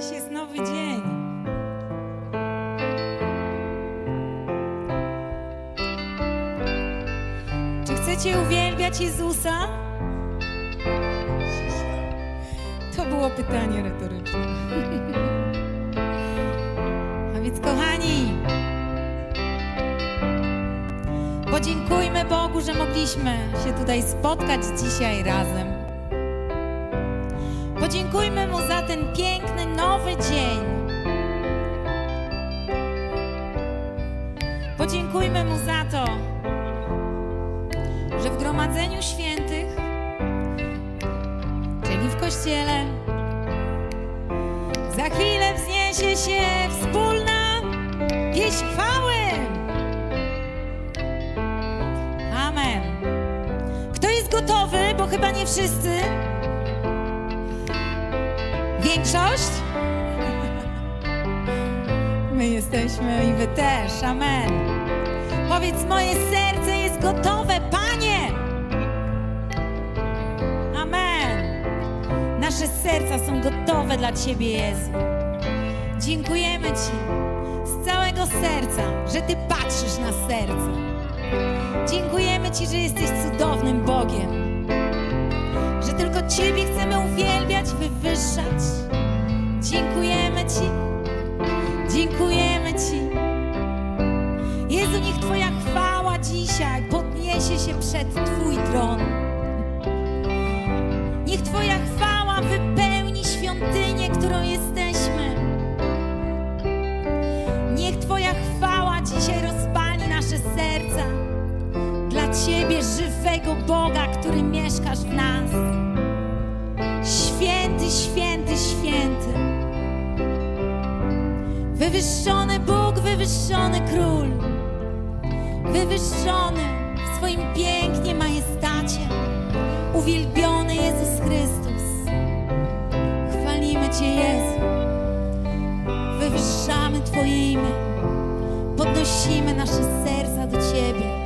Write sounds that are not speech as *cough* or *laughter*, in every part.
Dziś jest nowy dzień. Czy chcecie uwielbiać Jezusa? To było pytanie retoryczne. A więc, kochani, podziękujmy Bogu, że mogliśmy się tutaj spotkać dzisiaj razem. Podziękujmy Mu za ten piękny, nowy dzień. Podziękujmy Mu za to, że w gromadzeniu świętych, czyli w kościele, za chwilę wzniesie się wspólna pieśń chwały. Amen. Kto jest gotowy? Bo chyba nie wszyscy. Większość? My jesteśmy i wy też. Amen. Powiedz, moje serce jest gotowe, Panie. Amen. Nasze serca są gotowe dla Ciebie, Jezu. Dziękujemy Ci z całego serca, że Ty patrzysz na serce. Dziękujemy Ci, że jesteś cudownym Bogiem wywyższać. Dziękujemy Ci, dziękujemy Ci. Jezu, niech Twoja chwała dzisiaj podniesie się przed Twój tron. Niech Twoja chwała wypełni świątynię, którą jesteśmy. Niech Twoja chwała dzisiaj rozpali nasze serca dla Ciebie, żywego Boga, który mieszkasz w nas. Święty, święty. Wywyższony Bóg, wywyższony Król. Wywyższony w swoim pięknie majestacie. Uwielbiony Jezus Chrystus. Chwalimy Cię, Jezu. Wywyższamy Twoje imię. Podnosimy nasze serca do Ciebie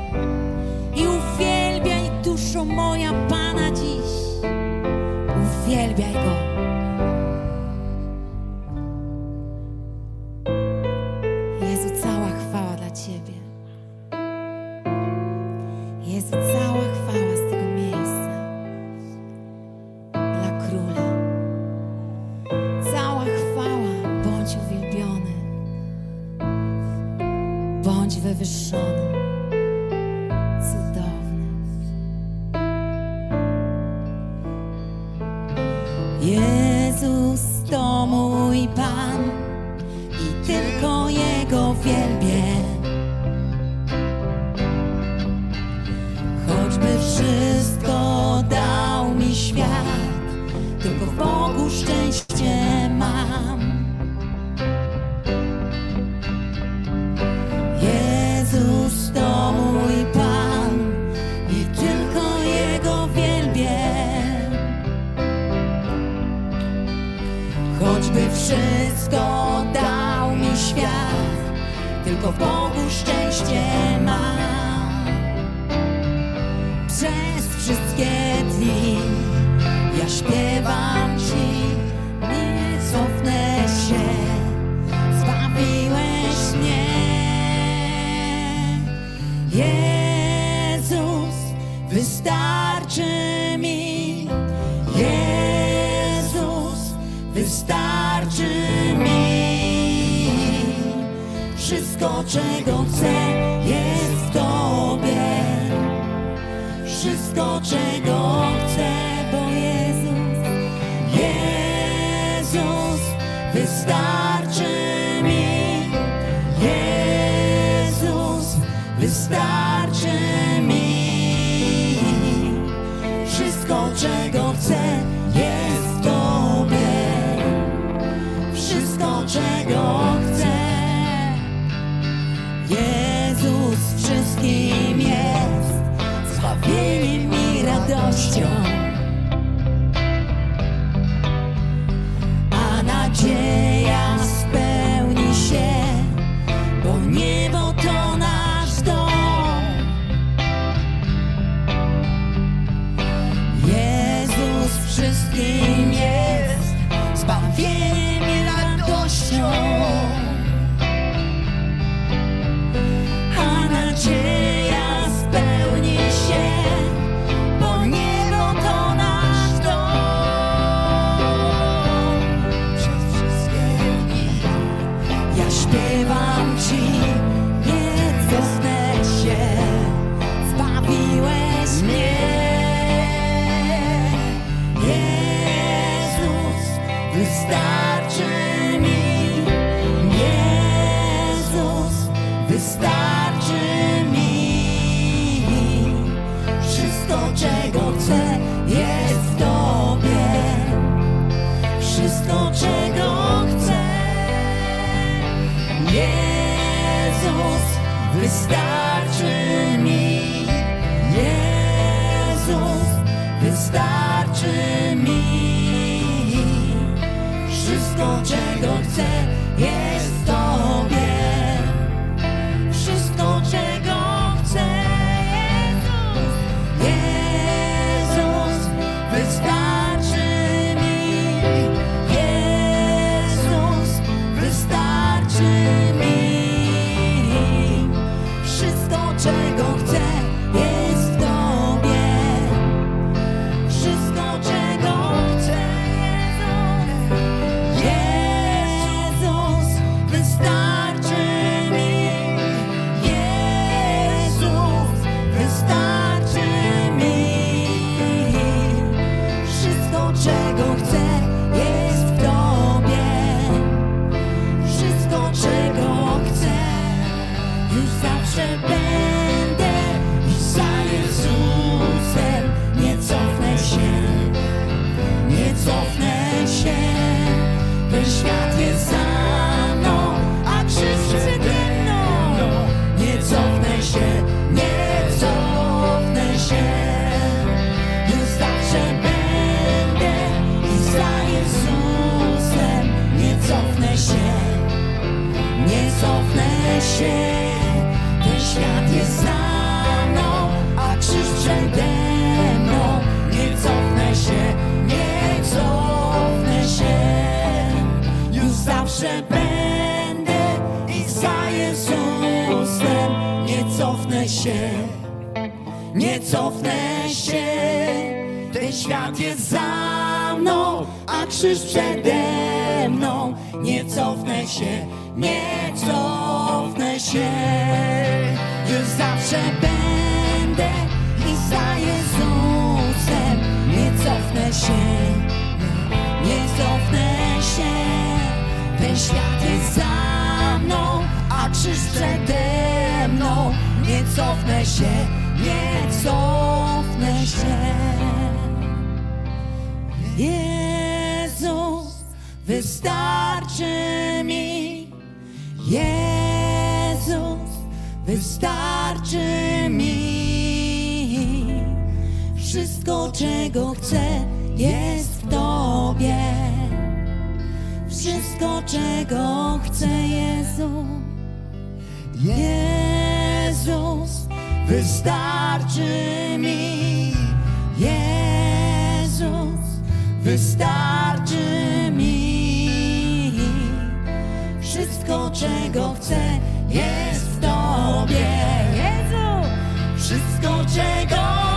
Jezus, wystarczy mi. Jezus, wystarczy mi. Wszystko, czego chcę, jest w Tobie. Wszystko, czego chcę, czego chcę, jest w Tobie. Wszystko, czego chcę. Jezus wszystkim jest, zbawieniem i radością. się, nie cofnę się. Ten świat jest za mną, a krzyż przede mną. Nie cofnę się, nie cofnę się. Już zawsze będę i za Jezusem. Nie cofnę się, nie cofnę się. Ten świat jest za mną, a krzyż przede mną nie cofnę się, nie cofnę się. Jezus, wystarczy mi. Jezus, wystarczy mi. Wszystko, czego chcę, jest w Tobie. Wszystko, czego chcę, Jezu. Jezus. Jezus, wystarczy mi. Jezus, wystarczy mi. Wszystko, czego chcę, jest w Tobie. Jezu, wszystko, czego chcę.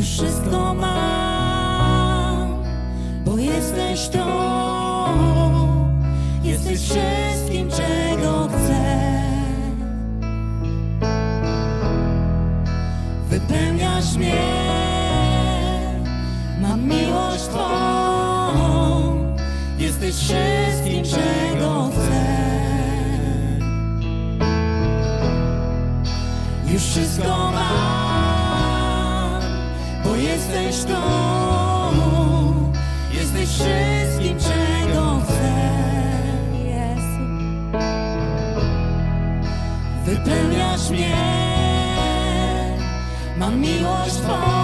Już wszystko mam, bo jesteś to, jesteś wszystkim, czego chcę. Wypełniasz mnie, mam miłość Twą, jesteś wszystkim, czego chcę. Już wszystko mam jesteś tu. Jesteś wszystkim, czego chcę. Wypełniasz mnie. Mam miłość Twoją.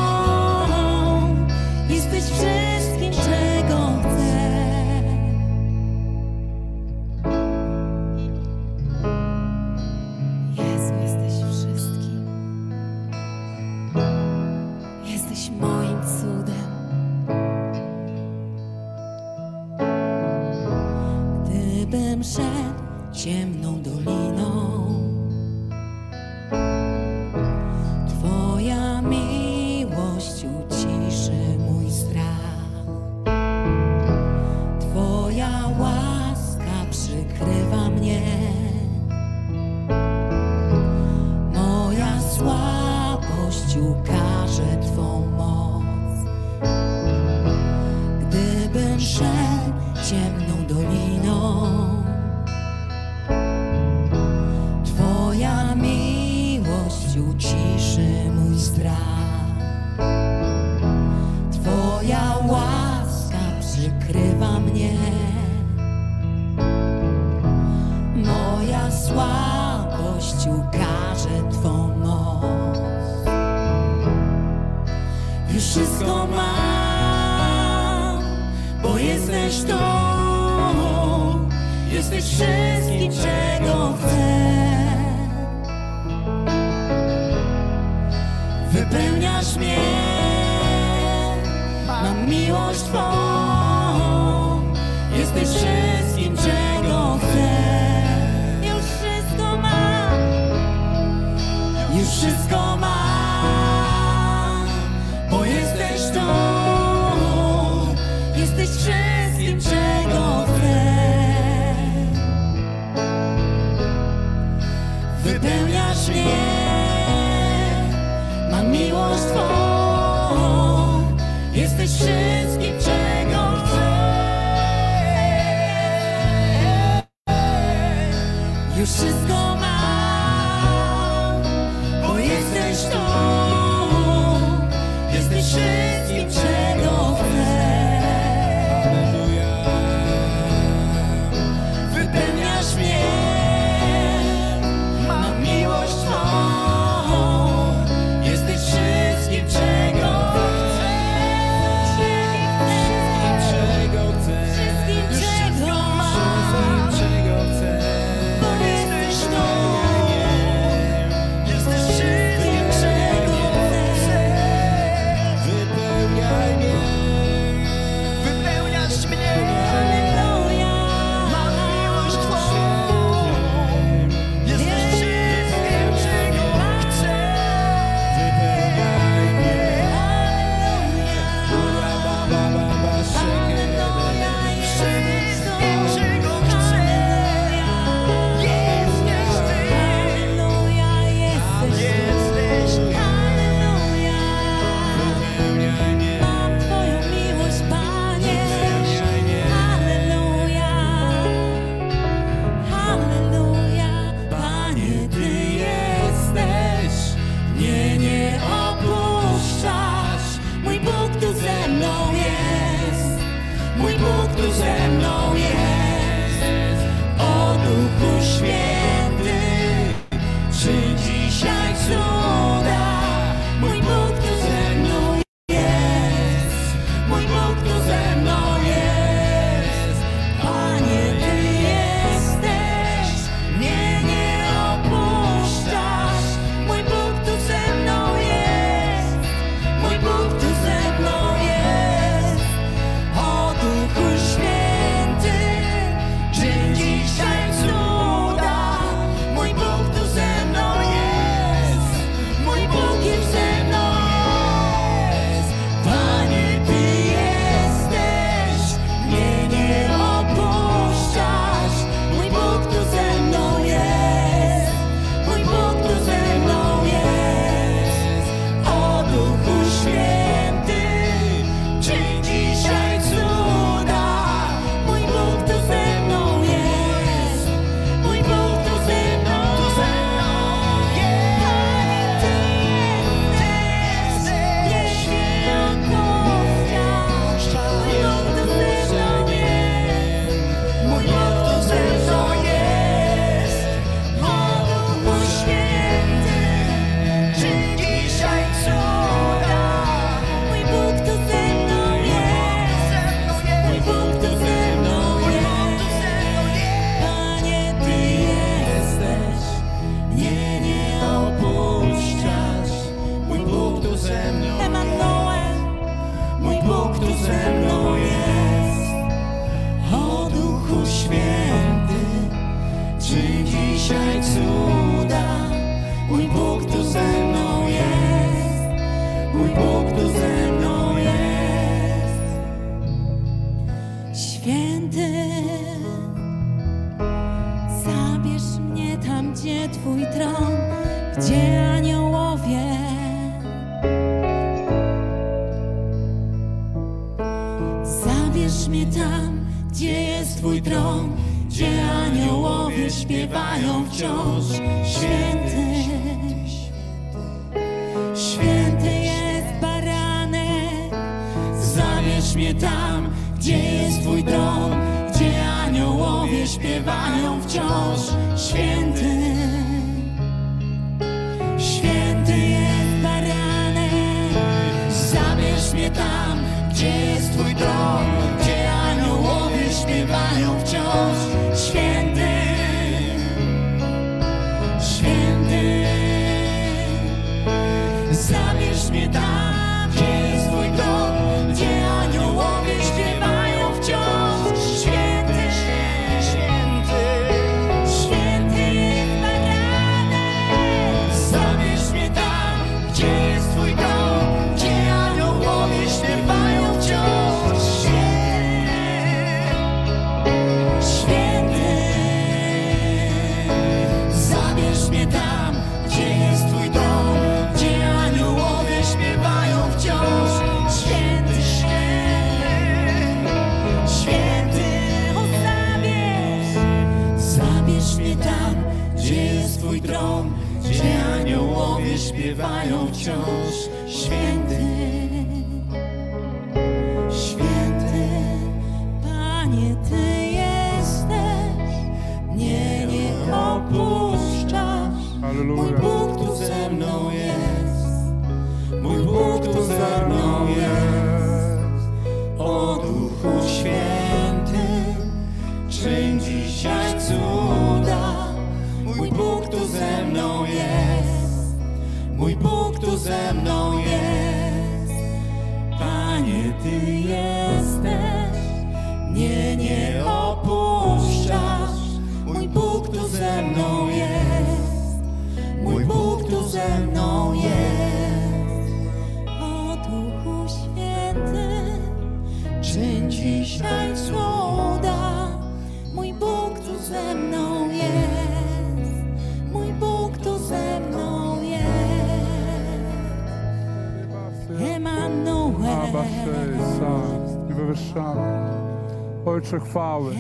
chwały.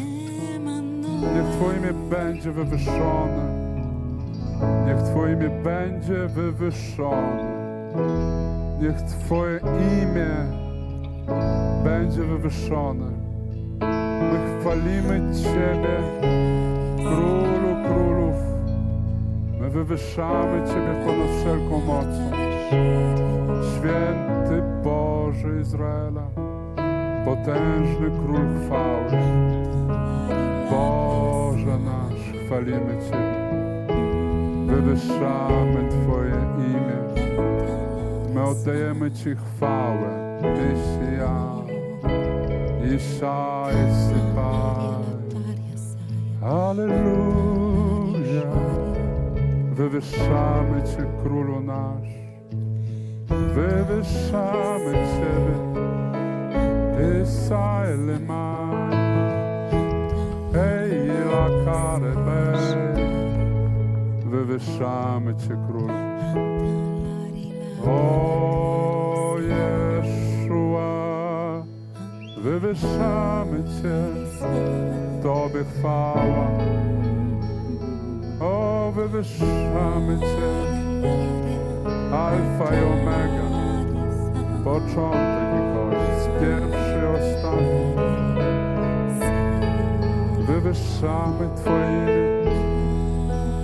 Niech Twoje imię będzie wywyższone. Niech Twoje imię będzie wywyższone. Niech Twoje imię będzie wywyższone. My chwalimy Ciebie, Królu Królów. My wywyższamy Ciebie ponad wszelką mocą. Święty Boże Izraela potężny Król chwały. Boże nasz, chwalimy Cię, wywyższamy Twoje imię. My oddajemy Ci chwałę, Mesja, Iszaj, Sypaj. Aleluja, wywyższamy Cię, Królu nasz, wywyższamy Ciebie silema Hej, Lakarebe Wywyższamy Cię, Król O Jeszua Wywyższamy Cię Tobie chwała O, wywyższamy Cię Alfa i Omega. Początek i koniec, pierwszy świata. Wywyższamy Twoje imię.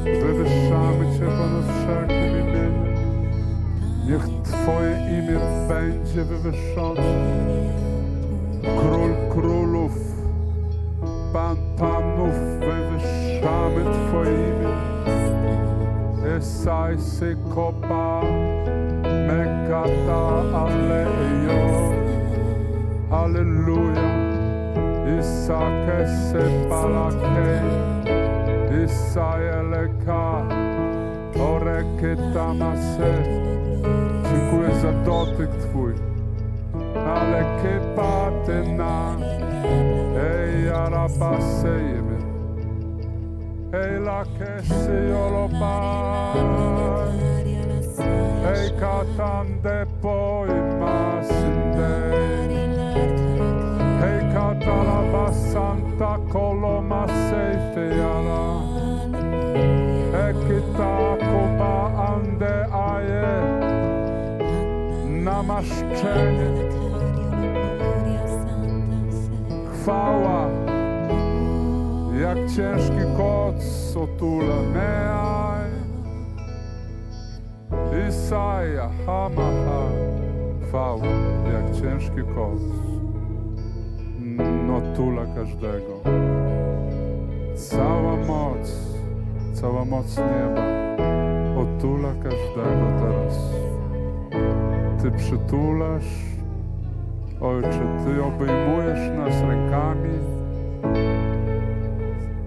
Wywyższamy Cię ponad wszelkim imieniem. Niech Twoje imię będzie wywyższone. Król królów, Pan panów, wywyższamy Twoje imię. Esai se kopa, mekata alei. Alleluia. Isa che se palate, Isa eleka, ore che tamase. Dziękuję za dotyk Twój, ale che patena, ej arabasejemy. Ej la che si ej katande po. Chwała, jak ciężki koc otula meaj. Isaja, hamaha, chwała, jak ciężki koc otula każdego. Cała moc, cała moc nieba otula każdego teraz. Ty przytulasz, Ojcze, Ty obejmujesz nas rękami.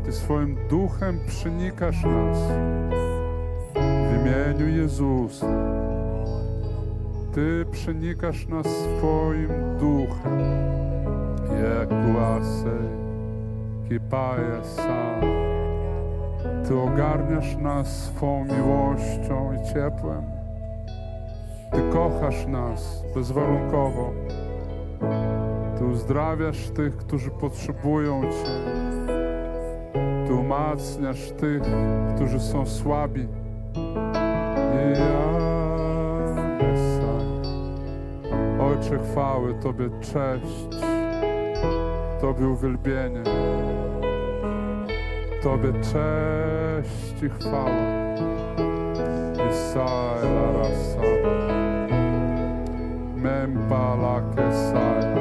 Ty swoim duchem przenikasz nas w imieniu Jezusa. Ty przenikasz nas swoim duchem. Jekuasej, kipaje sam. Ty ogarniasz nas swą miłością i ciepłem. Ty kochasz nas bezwarunkowo. Ty uzdrawiasz tych, którzy potrzebują Cię. Ty umacniasz tych, którzy są słabi. I ja, Mesaj. Ojcze chwały, Tobie cześć, Tobie uwielbienie, Tobie cześć i chwała. Isai la mempa la kesaja,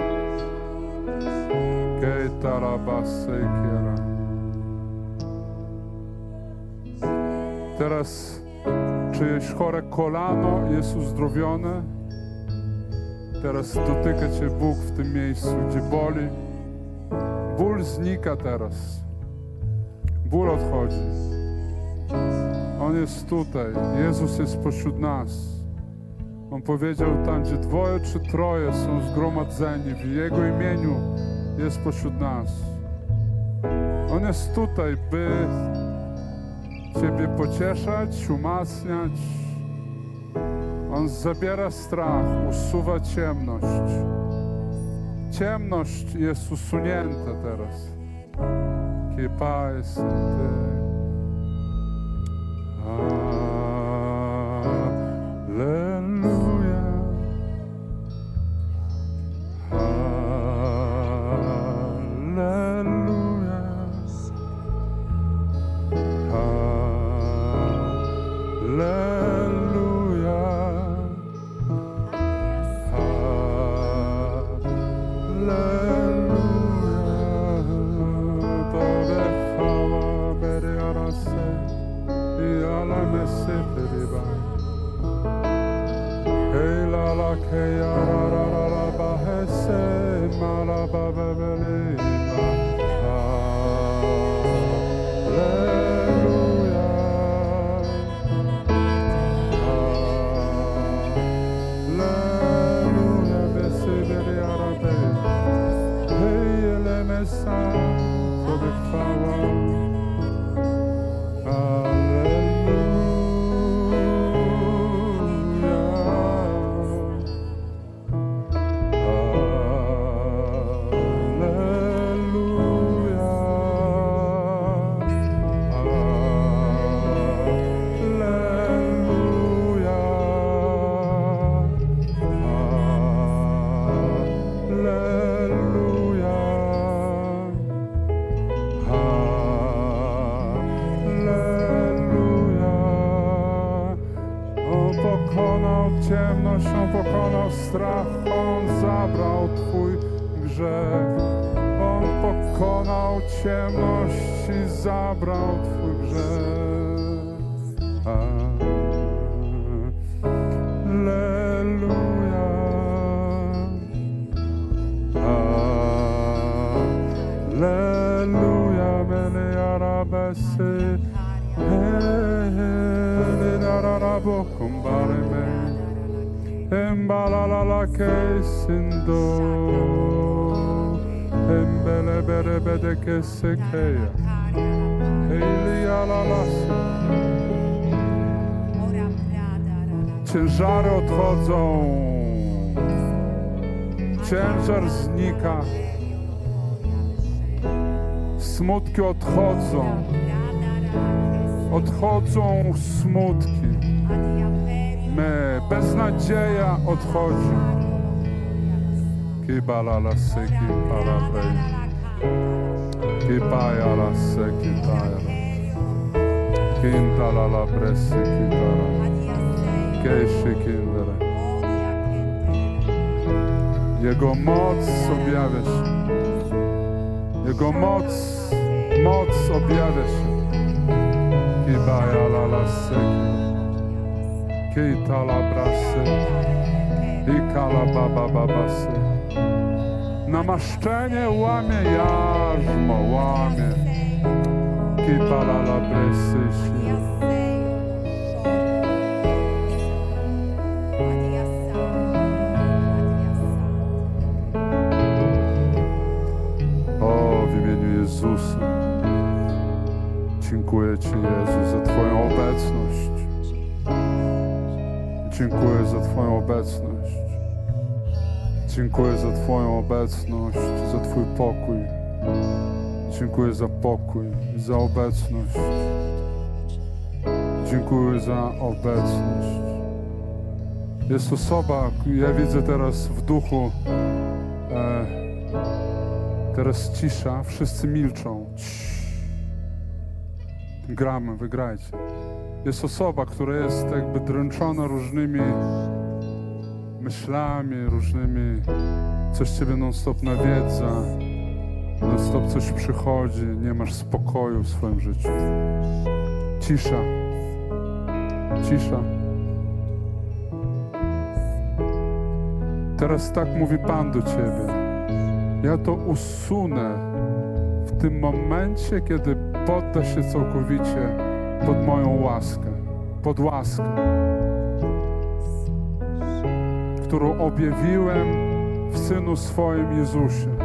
keita rabasekiera. Teraz czyjeś chore kolano jest uzdrowione. Teraz dotyka Cię Bóg w tym miejscu, gdzie boli. Ból znika teraz. Ból odchodzi. On jest tutaj. Jezus jest pośród nas. On powiedział tam, gdzie dwoje czy troje są zgromadzeni w Jego imieniu, jest pośród nas. On jest tutaj, by Ciebie pocieszać, umacniać. On zabiera strach, usuwa ciemność. Ciemność jest usunięta teraz. Kipa jest ty. Que se se. Ciężary odchodzą. Ciężar znika. Smutki odchodzą. Odchodzą smutki. Me beznadzieja odchodzi. Kibala la seki para brej. Kibaja la seki taja. Kinta la bresi kitara. Kejszy kindere. Jego moc objawia się. Jego moc, moc objawia się. Kibaja la seki. Kita la brasy. Ikala baba babasy. Namaszczenie łamie jarzmo, łamie. Kipala la bresysi. O, w imieniu Jezusa. Dziękuję Ci, Jezu, za Twoją obecność. Dziękuję za Twoją obecność. Dziękuję za Twoją obecność, za Twój pokój. Dziękuję za pokój, za obecność. Dziękuję za obecność. Jest osoba, ja widzę teraz w duchu, e, teraz cisza, wszyscy milczą. Gramy, wygrajcie. Jest osoba, która jest jakby dręczona różnymi myślami, różnymi, coś ciebie non-stop nawiedza, non-stop coś przychodzi, nie masz spokoju w swoim życiu. Cisza. Cisza. Teraz tak mówi Pan do ciebie. Ja to usunę w tym momencie, kiedy podda się całkowicie pod moją łaskę, pod łaskę, którą objawiłem w Synu swoim Jezusie.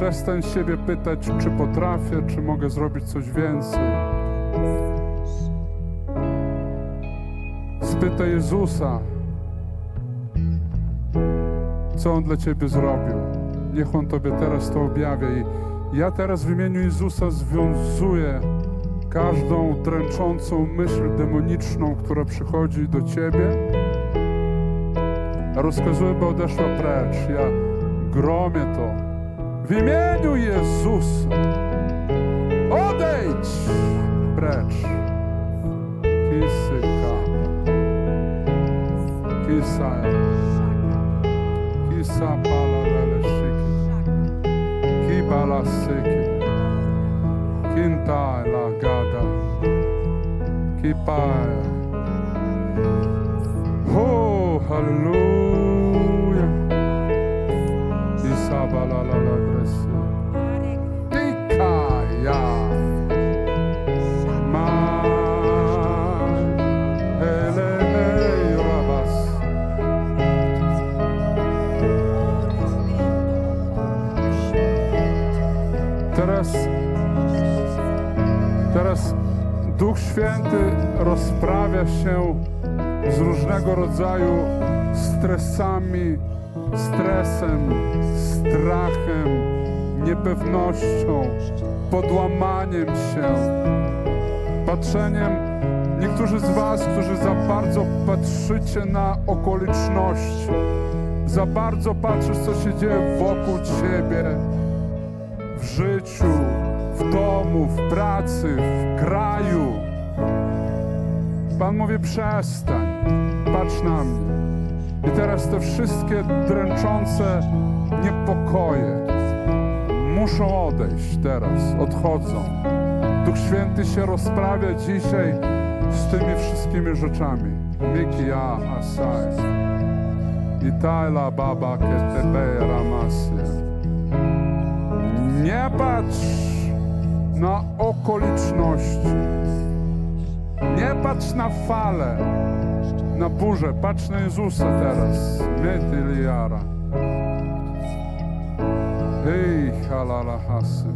Przestań siebie pytać, czy potrafię, czy mogę zrobić coś więcej. Spytaj Jezusa, co On dla Ciebie zrobił. Niech On Tobie teraz to objawia. I ja teraz w imieniu Jezusa związuję każdą dręczącą myśl demoniczną, która przychodzi do Ciebie. Rozkazuję, by odeszła precz. Ja gromię to. Vimelho Jesus. Ô dente, prete. Que seca. Que saia. Que sapalada chique. Que bala seque. Quinta largada. Que pai. Oh, aleluia. Que sapalada Święty rozprawia się z różnego rodzaju stresami, stresem, strachem, niepewnością, podłamaniem się, patrzeniem. Niektórzy z Was, którzy za bardzo patrzycie na okoliczności, za bardzo patrzysz, co się dzieje wokół Ciebie, w życiu, w domu, w pracy, w kraju. Pan mówi: przestań, patrz na mnie. I teraz te wszystkie dręczące niepokoje muszą odejść teraz, odchodzą. Duch Święty się rozprawia dzisiaj z tymi wszystkimi rzeczami. Miki asai. Itaila baba ketebe ramasya. Nie patrz na okoliczności. Patrz na falę, na burzę, patrz na Jezusa teraz. Metyliara. Hej, halala hasyn.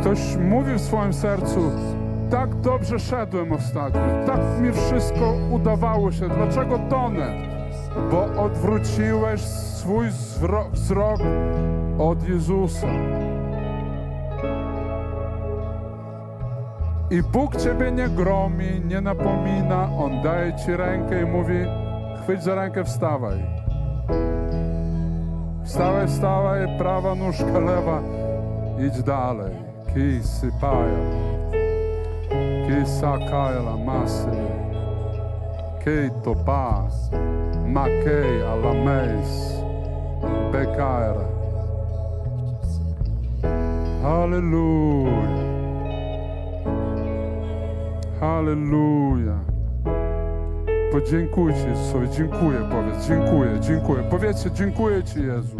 Ktoś mówi w swoim sercu, tak dobrze szedłem ostatnio, tak mi wszystko udawało się, dlaczego tonę? Bo odwróciłeś swój wzrok od Jezusa. I Bóg ciebie nie gromi, nie napomina, On daje ci rękę i mówi, chwyć za rękę, wstawaj. Wstawaj, wstawaj, prawa nóżka, lewa, idź dalej. Ki sypaja, ki sakaela masy, ki topa, makei alameis, bekaera. Halleluja. Halleluja. Podziękujcie sobie, dziękuję, powiedz, dziękuję, dziękuję. Powiedzcie, dziękuję Ci Jezu.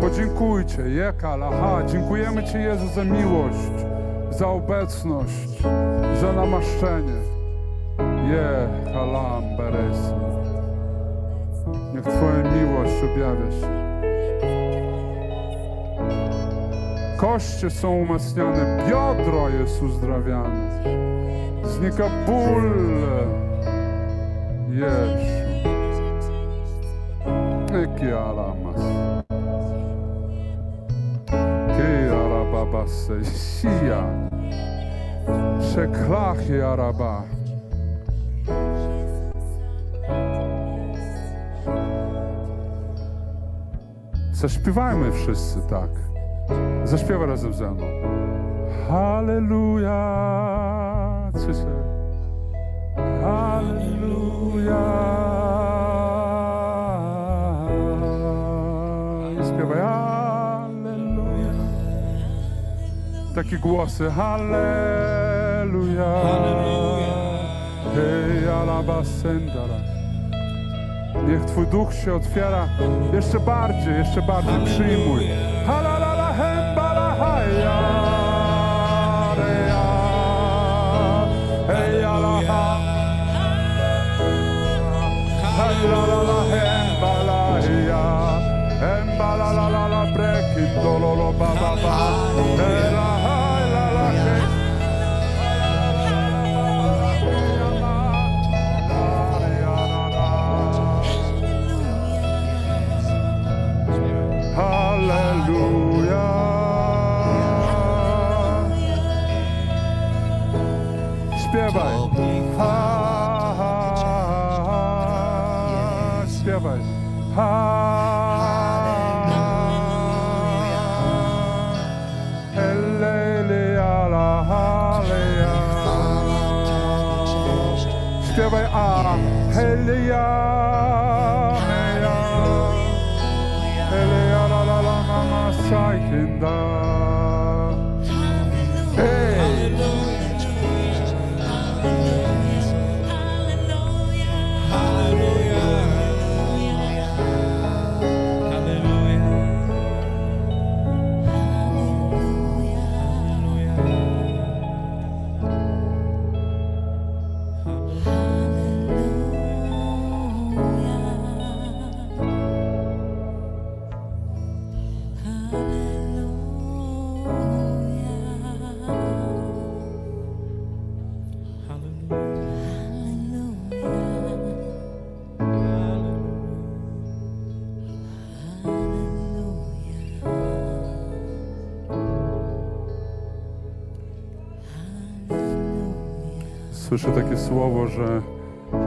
Podziękujcie, jaka laha, dziękujemy Ci Jezu za miłość, za obecność, za namaszczenie. Je, halam, beres. Niech Twoja miłość objawia się. Koście są umacniane, biodro jest uzdrawiane. Znika ból. Jezu. Eki alamas. Ki arababa se sia. Szeklachi araba. Zaśpiewajmy wszyscy tak. Zaśpiewaj razem ze mną. Halleluja. Co się? Halleluja. I śpiewaj Halleluja. Takie głosy Halleluja. Hej, alabasendara. Niech Twój duch się otwiera jeszcze bardziej, jeszcze bardziej. Przyjmuj. Halalala hembala haja. Halalala hembala hiya. Hembala la la la breki dololo ba ba ba. Słyszę takie słowo, że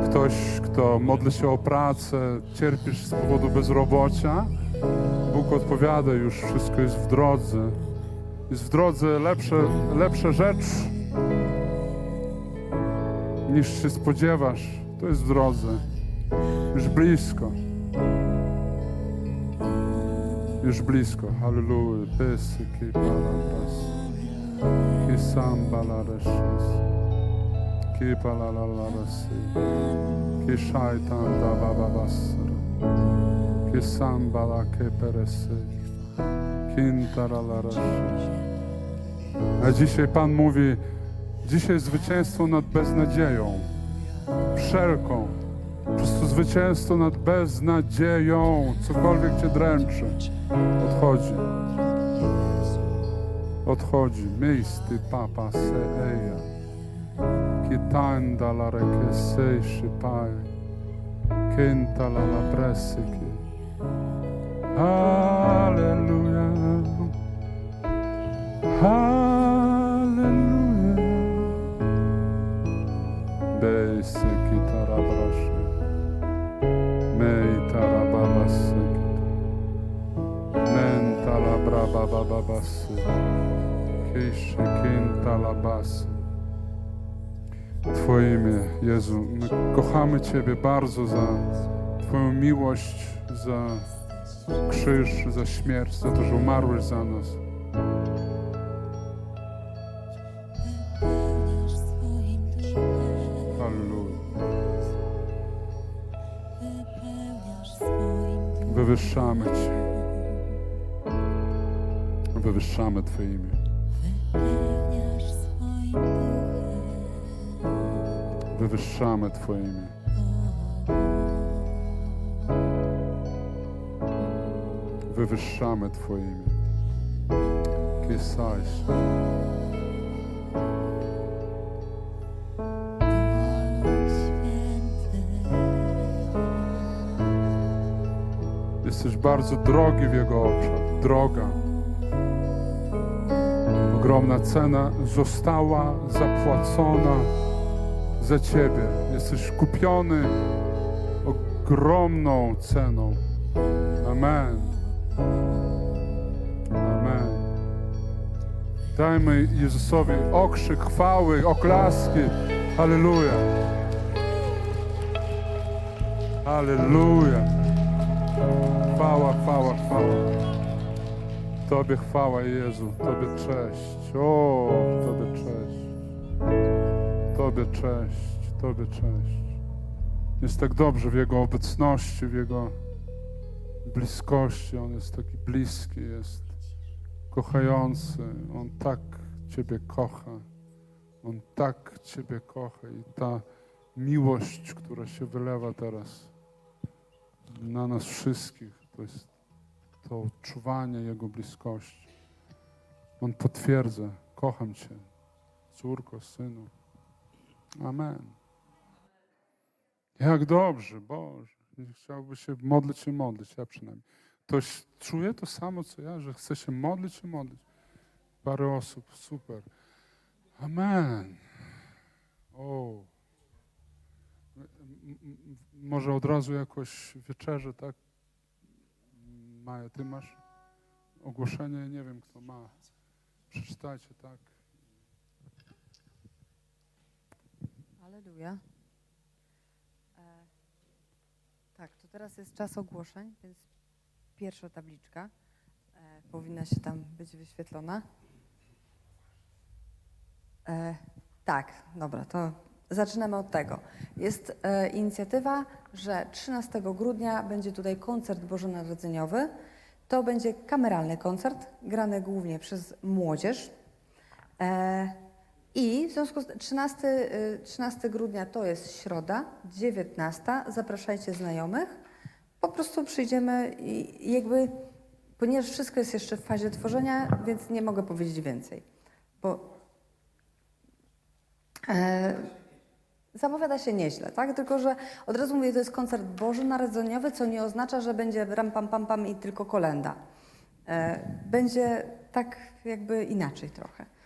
ktoś, kto modli się o pracę, cierpisz z powodu bezrobocia, Bóg odpowiada, już wszystko jest w drodze. Jest w drodze lepsze, lepsza rzecz niż się spodziewasz. To jest w drodze. Już blisko. Już blisko. Halleluja. Pesy, kipalapas. Kisambalareszes. Kipalalarasi. Kishaitan dabababasra. Kisambala keperese. Kintaralarashi. A dzisiaj Pan mówi, Dzisiaj zwycięstwo nad beznadzieją. Wszelką. Po prostu zwycięstwo nad beznadzieją. Cokolwiek cię dręczy. Odchodzi. Odchodzi. Miejsty papa se eja. Kitanda la rekesei shipai, kinta la la presiki. Hallelujah. Hallelujah. Beisiki tarabrashi, mei tarababasiki, menta la brababababasi, kishi kinta la basi. Twoje imię, Jezu, my kochamy Ciebie bardzo za Twoją miłość, za krzyż, za śmierć, za to, że umarłeś za nas. Halleluja. Wywyższamy Cię. Wywyższamy Twoje imię. Wywyższamy Twoje imię. Wywyższamy Twoje imię. Święty. Jesteś bardzo drogi w Jego oczach. Droga. Ogromna cena została zapłacona za Ciebie. Jesteś kupiony ogromną ceną. Amen. Amen. Dajmy Jezusowi okrzyk chwały, oklaski. Halleluja. Halleluja. Chwała, chwała, chwała. Tobie chwała, Jezu. Tobie cześć. O, Tobie cześć. Tobie cześć. Tobie cześć. Jest tak dobrze w Jego obecności, w Jego bliskości. On jest taki bliski, jest kochający. On tak Ciebie kocha. On tak Ciebie kocha. I ta miłość, która się wylewa teraz na nas wszystkich, to jest to odczuwanie Jego bliskości. On potwierdza, kocham Cię, córko, synu. Amen. Jak dobrze, Boże. Chciałby się modlić się modlić, ja przynajmniej. Ktoś czuje to samo, co ja, że chce się modlić się modlić. Parę osób, super. Amen. O. Może od razu jakoś wieczerzę, tak? Maja, ty masz ogłoszenie? Nie wiem, kto ma. Przeczytajcie, tak? Aleluja. E, tak, to teraz jest czas ogłoszeń, więc pierwsza tabliczka e, powinna się tam być wyświetlona. E, tak, dobra, to zaczynamy od tego. Jest e, inicjatywa, że 13 grudnia będzie tutaj koncert bożonarodzeniowy. To będzie kameralny koncert, grany głównie przez młodzież. E, I w związku z 13, y, 13 grudnia to jest środa, 19. Zapraszajcie znajomych. Po prostu przyjdziemy i jakby, ponieważ wszystko jest jeszcze w fazie tworzenia, więc nie mogę powiedzieć więcej. Bo e, zapowiada się nieźle, tak? Tylko, że od razu mówię, to jest koncert bożonarodzeniowy, co nie oznacza, że będzie ram pam pam pam i tylko kolenda. E, będzie tak jakby inaczej trochę.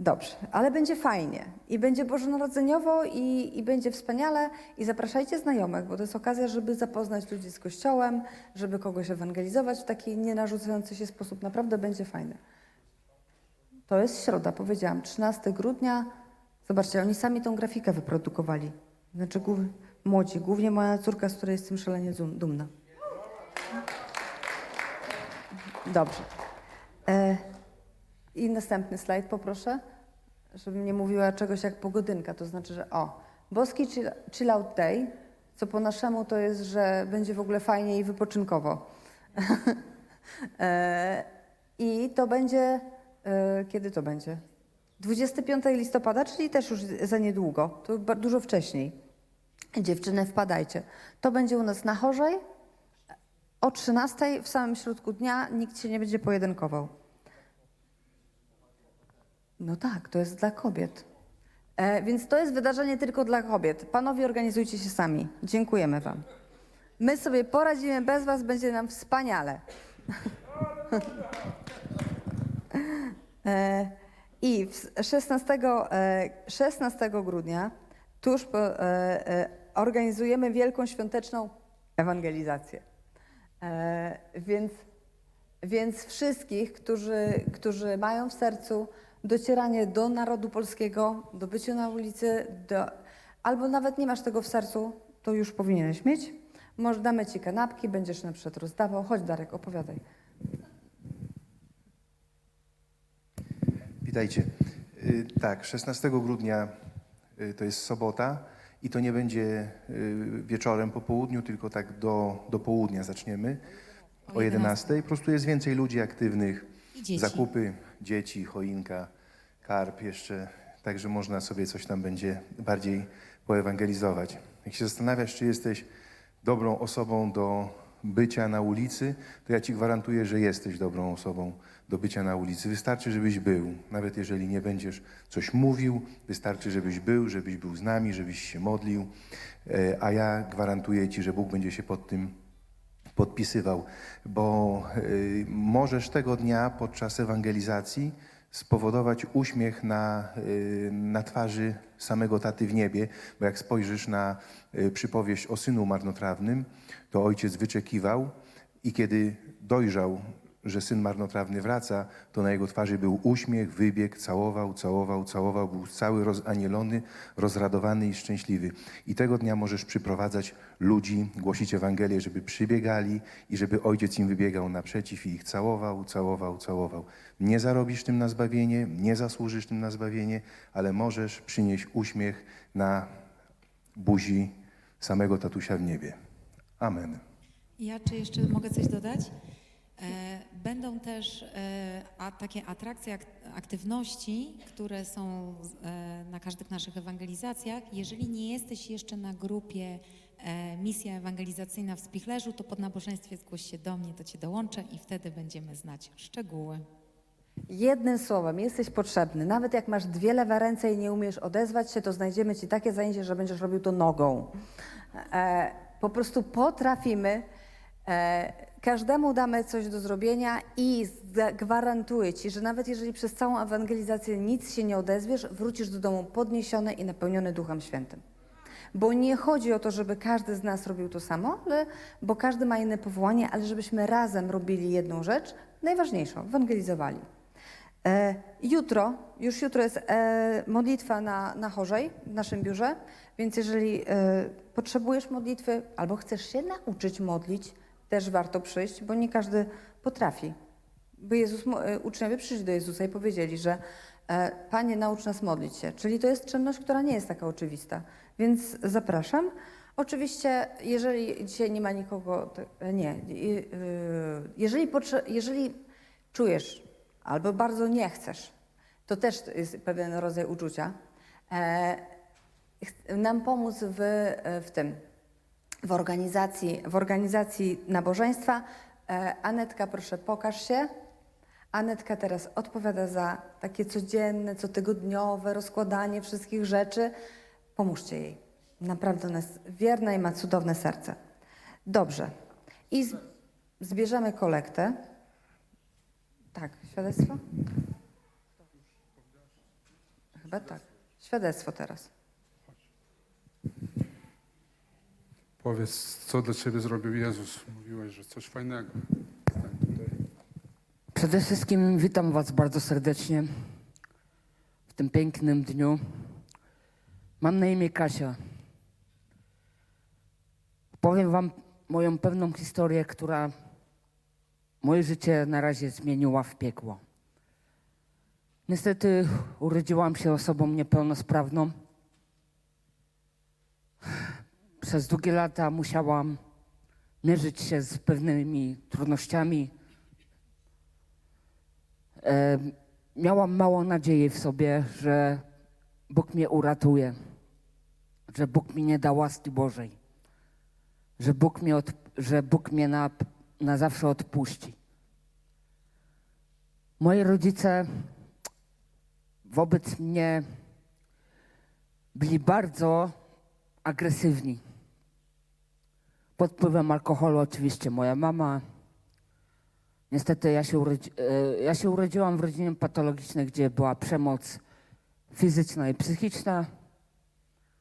Dobrze, ale będzie fajnie i będzie bożonarodzeniowo i, i będzie wspaniale i zapraszajcie znajomych, bo to jest okazja, żeby zapoznać ludzi z Kościołem, żeby kogoś ewangelizować w taki nienarzucający się sposób. Naprawdę będzie fajne. To jest środa, powiedziałam, 13 grudnia. Zobaczcie, oni sami tą grafikę wyprodukowali. Znaczy głów, młodzi, głównie moja córka, z której jestem szalenie dumna. Dobrze. E, I następny slajd poproszę, żebym nie mówiła czegoś jak pogodynka, to znaczy, że o, boski chill, out day, co po naszemu to jest, że będzie w ogóle fajnie i wypoczynkowo. *laughs* e, I to będzie, e, kiedy to będzie? 25 listopada, czyli też już za niedługo, to dużo wcześniej. Dziewczyny, wpadajcie. To będzie u nas na Chorzej o 13 w samym środku dnia. Nikt się nie będzie pojedynkował. No tak, to jest dla kobiet. E, więc to jest wydarzenie tylko dla kobiet. Panowie, organizujcie się sami. Dziękujemy Wam. My sobie poradzimy bez Was, będzie nam wspaniale. *laughs* E, I w- 16, e, 16 grudnia tuż po, e, e, organizujemy wielką świąteczną ewangelizację. E, Więc, więc wszystkich, którzy, którzy mają w sercu docieranie do narodu polskiego, do bycia na ulicy, do, albo nawet nie masz tego w sercu, to już powinieneś mieć. Może damy ci kanapki, będziesz na przykład rozdawał. Chodź Darek, opowiadaj. Witajcie. Y, Tak, 16 grudnia y, to jest sobota i to nie będzie y, wieczorem po południu, tylko tak do, do południa zaczniemy O o 11. Po prostu jest więcej ludzi aktywnych. I dzieci. Zakupy, dzieci, choinka, karp jeszcze, także można sobie coś tam będzie bardziej poewangelizować. Jak się zastanawiasz, czy jesteś dobrą osobą do bycia na ulicy, to ja ci gwarantuję, że jesteś dobrą osobą do bycia na ulicy. Wystarczy, żebyś był. Nawet jeżeli nie będziesz coś mówił, wystarczy, żebyś był, żebyś był z nami, żebyś się modlił. E, A ja gwarantuję ci, że Bóg będzie się pod tym podpisywał, bo y, możesz tego dnia podczas ewangelizacji spowodować uśmiech na, y, na twarzy samego taty w niebie, bo jak spojrzysz na y, przypowieść o synu marnotrawnym, to ojciec wyczekiwał i kiedy dojrzał, że syn marnotrawny wraca, to na jego twarzy był uśmiech, wybieg, całował, całował, całował, był cały rozanielony, rozradowany i szczęśliwy. I tego dnia możesz przyprowadzać ludzi, głosić Ewangelię, żeby przybiegali i żeby ojciec im wybiegał naprzeciw i ich całował, całował, całował. Nie zarobisz tym na zbawienie, nie zasłużysz tym na zbawienie, ale możesz przynieść uśmiech na buzi samego tatusia w niebie. Amen. Ja czy jeszcze mogę coś dodać? E, Będą też e, takie atrakcje, ak- aktywności, które są e, na każdych naszych ewangelizacjach. Jeżeli nie jesteś jeszcze na grupie Misja Ewangelizacyjna w Spichlerzu, to po nabożeństwie zgłoś się do mnie, to Cię dołączę i wtedy będziemy znać szczegóły. Jednym słowem, jesteś potrzebny. Nawet jak masz dwie lewe ręce i nie umiesz odezwać się, to znajdziemy ci takie zajęcie, że będziesz robił to nogą. Po prostu potrafimy. Każdemu damy coś do zrobienia i gwarantuję ci, że nawet jeżeli przez całą ewangelizację nic się nie odezwiesz, wrócisz do domu podniesiony i napełniony Duchem Świętym. Bo nie chodzi o to, żeby każdy z nas robił to samo, ale, bo każdy ma inne powołanie, ale żebyśmy razem robili jedną rzecz, najważniejszą, ewangelizowali. E, jutro, już jutro jest e, modlitwa na, na chorzej w naszym biurze, więc jeżeli e, potrzebujesz modlitwy albo chcesz się nauczyć modlić, też warto przyjść, bo nie każdy potrafi. Bo Jezus, e, uczniowie przyszli do Jezusa i powiedzieli, że e, Panie, naucz nas modlić się. Czyli to jest czynność, która nie jest taka oczywista. Więc zapraszam. Oczywiście, jeżeli dzisiaj nie ma nikogo, e, nie. Jeżeli, jeżeli czujesz albo bardzo nie chcesz, to też jest pewien rodzaj uczucia, nam pomóc w, w tym, w organizacji, w organizacji nabożeństwa. E, Anetka, proszę, pokaż się. Anetka teraz odpowiada za takie codzienne, cotygodniowe rozkładanie wszystkich rzeczy. Pomóżcie jej. Naprawdę ona jest wierna i ma cudowne serce. Dobrze. I z, zbierzemy kolektę. Tak, świadectwo? Chyba tak. Świadectwo teraz. Powiedz, co dla ciebie zrobił Jezus. Mówiłeś, że coś fajnego. Tutaj. Przede wszystkim witam Was bardzo serdecznie w tym pięknym dniu. Mam na imię Kasia. Powiem Wam moją pewną historię, która moje życie na razie zmieniła w piekło. Niestety urodziłam się osobą niepełnosprawną. Przez długie lata musiałam mierzyć się z pewnymi trudnościami, E, miałam mało nadziei w sobie, że Bóg mnie uratuje, że Bóg mi nie da łaski Bożej, że Bóg mnie, od, że Bóg mnie na, na zawsze odpuści. Moi rodzice wobec mnie byli bardzo agresywni. Pod wpływem alkoholu oczywiście moja mama. Niestety ja się, urodzi, e, ja się urodziłam w rodzinie patologicznej, gdzie była przemoc fizyczna i psychiczna.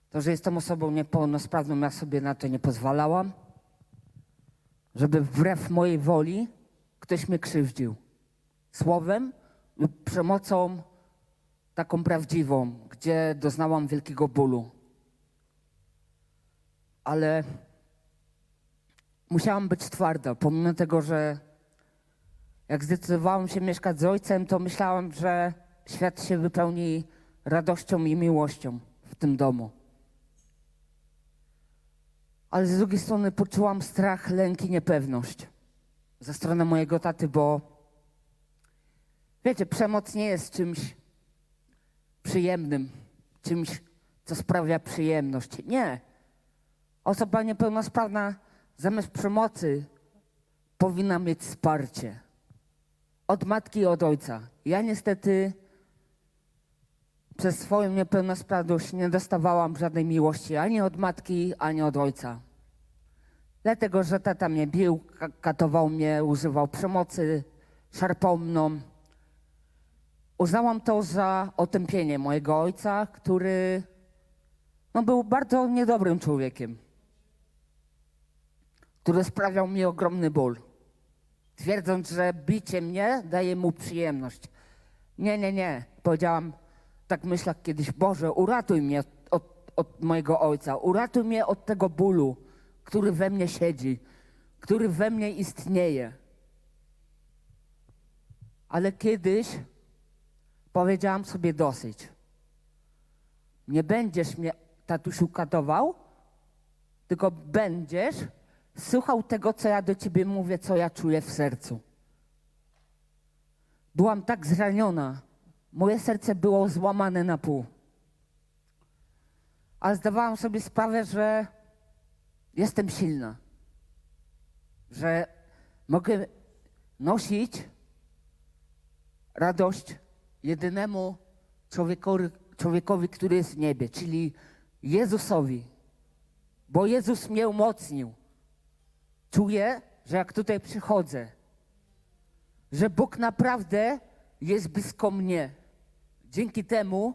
To, że jestem osobą niepełnosprawną, ja sobie na to nie pozwalałam. Żeby wbrew mojej woli ktoś mnie krzywdził. Słowem lub przemocą taką prawdziwą, gdzie doznałam wielkiego bólu. Ale musiałam być twarda, pomimo tego, że jak zdecydowałam się mieszkać z ojcem, to myślałam, że świat się wypełni radością i miłością w tym domu. Ale z drugiej strony poczułam strach, lęk i niepewność ze strony mojego taty, bo wiecie, przemoc nie jest czymś przyjemnym, czymś, co sprawia przyjemność. Nie. Osoba niepełnosprawna zamiast przemocy powinna mieć wsparcie od matki i od ojca. Ja niestety przez swoją niepełnosprawność nie dostawałam żadnej miłości ani od matki, ani od ojca. Dlatego, że tata mnie bił, ka- katował mnie, używał przemocy, szarpał mną. Uznałam to za otępienie mojego ojca, który no, był bardzo niedobrym człowiekiem, który sprawiał mi ogromny ból, twierdząc, że bicie mnie daje mu przyjemność. Nie, nie, nie. Powiedziałam, tak myślę kiedyś, Boże, uratuj mnie od, od, mojego ojca, uratuj mnie od tego bólu, który we mnie siedzi, który we mnie istnieje. Ale kiedyś powiedziałam sobie dosyć. Nie będziesz mnie, tatusiu, katował, tylko będziesz słuchał tego, co ja do ciebie mówię, co ja czuję w sercu. Byłam tak zraniona. Moje serce było złamane na pół. Ale zdawałam sobie sprawę, że jestem silna. Że mogę nosić radość jedynemu człowiekowi, człowiekowi, który jest w niebie, czyli Jezusowi. Bo Jezus mnie umocnił. Czuję, że jak tutaj przychodzę, że Bóg naprawdę jest blisko mnie. Dzięki temu,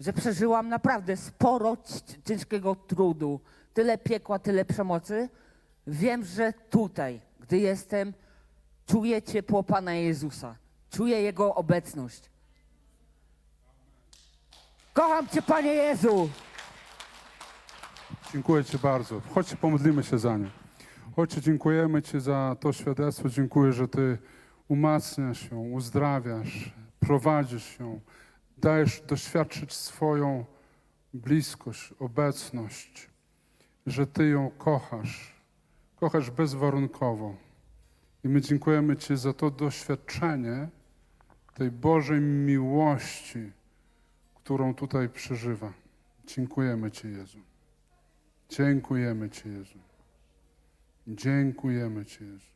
że przeżyłam naprawdę sporo ciężkiego trudu, tyle piekła, tyle przemocy, wiem, że tutaj, gdy jestem, czuję ciepło Pana Jezusa. Czuję Jego obecność. Kocham Cię, Panie Jezu! Dziękuję Ci bardzo. Chodźcie, pomodlimy się za nie. Chodźcie, dziękujemy Ci za to świadectwo. Dziękuję, że Ty umacniasz ją, uzdrawiasz, prowadzisz ją, dajesz doświadczyć swoją bliskość, obecność, że Ty ją kochasz, kochasz bezwarunkowo. I my dziękujemy Ci za to doświadczenie tej Bożej miłości, którą tutaj przeżywa. Dziękujemy Ci, Jezu. Dziękujemy Ci, Jezu. Dziękujemy Ci, Jezu.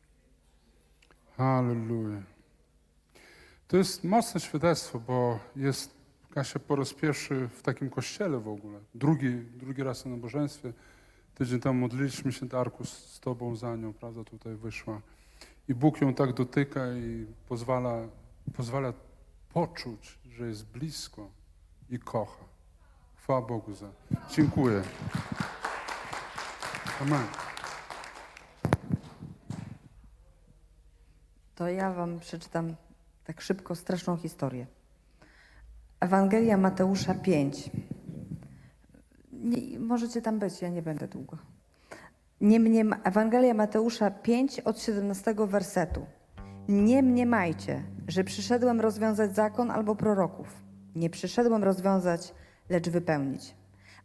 Halleluja. To jest mocne świadectwo, bo jest Kasia po raz pierwszy w takim kościele w ogóle. Drugi, drugi raz na nabożeństwie. Tydzień temu modliliśmy się, Darku, z Tobą za nią, prawda, tutaj wyszła. I Bóg ją tak dotyka i pozwala, pozwala poczuć, że jest blisko i kocha. Chwała Bogu za. Dziękuję. Amen. To ja wam przeczytam tak szybko straszną historię. Ewangelia Mateusza 5. Nie, możecie tam być, ja nie będę długo. Nie mniema, Ewangelia Mateusza 5 od 17 wersetu. Nie mniemajcie, że przyszedłem rozwiązać zakon albo proroków. Nie przyszedłem rozwiązać, lecz wypełnić.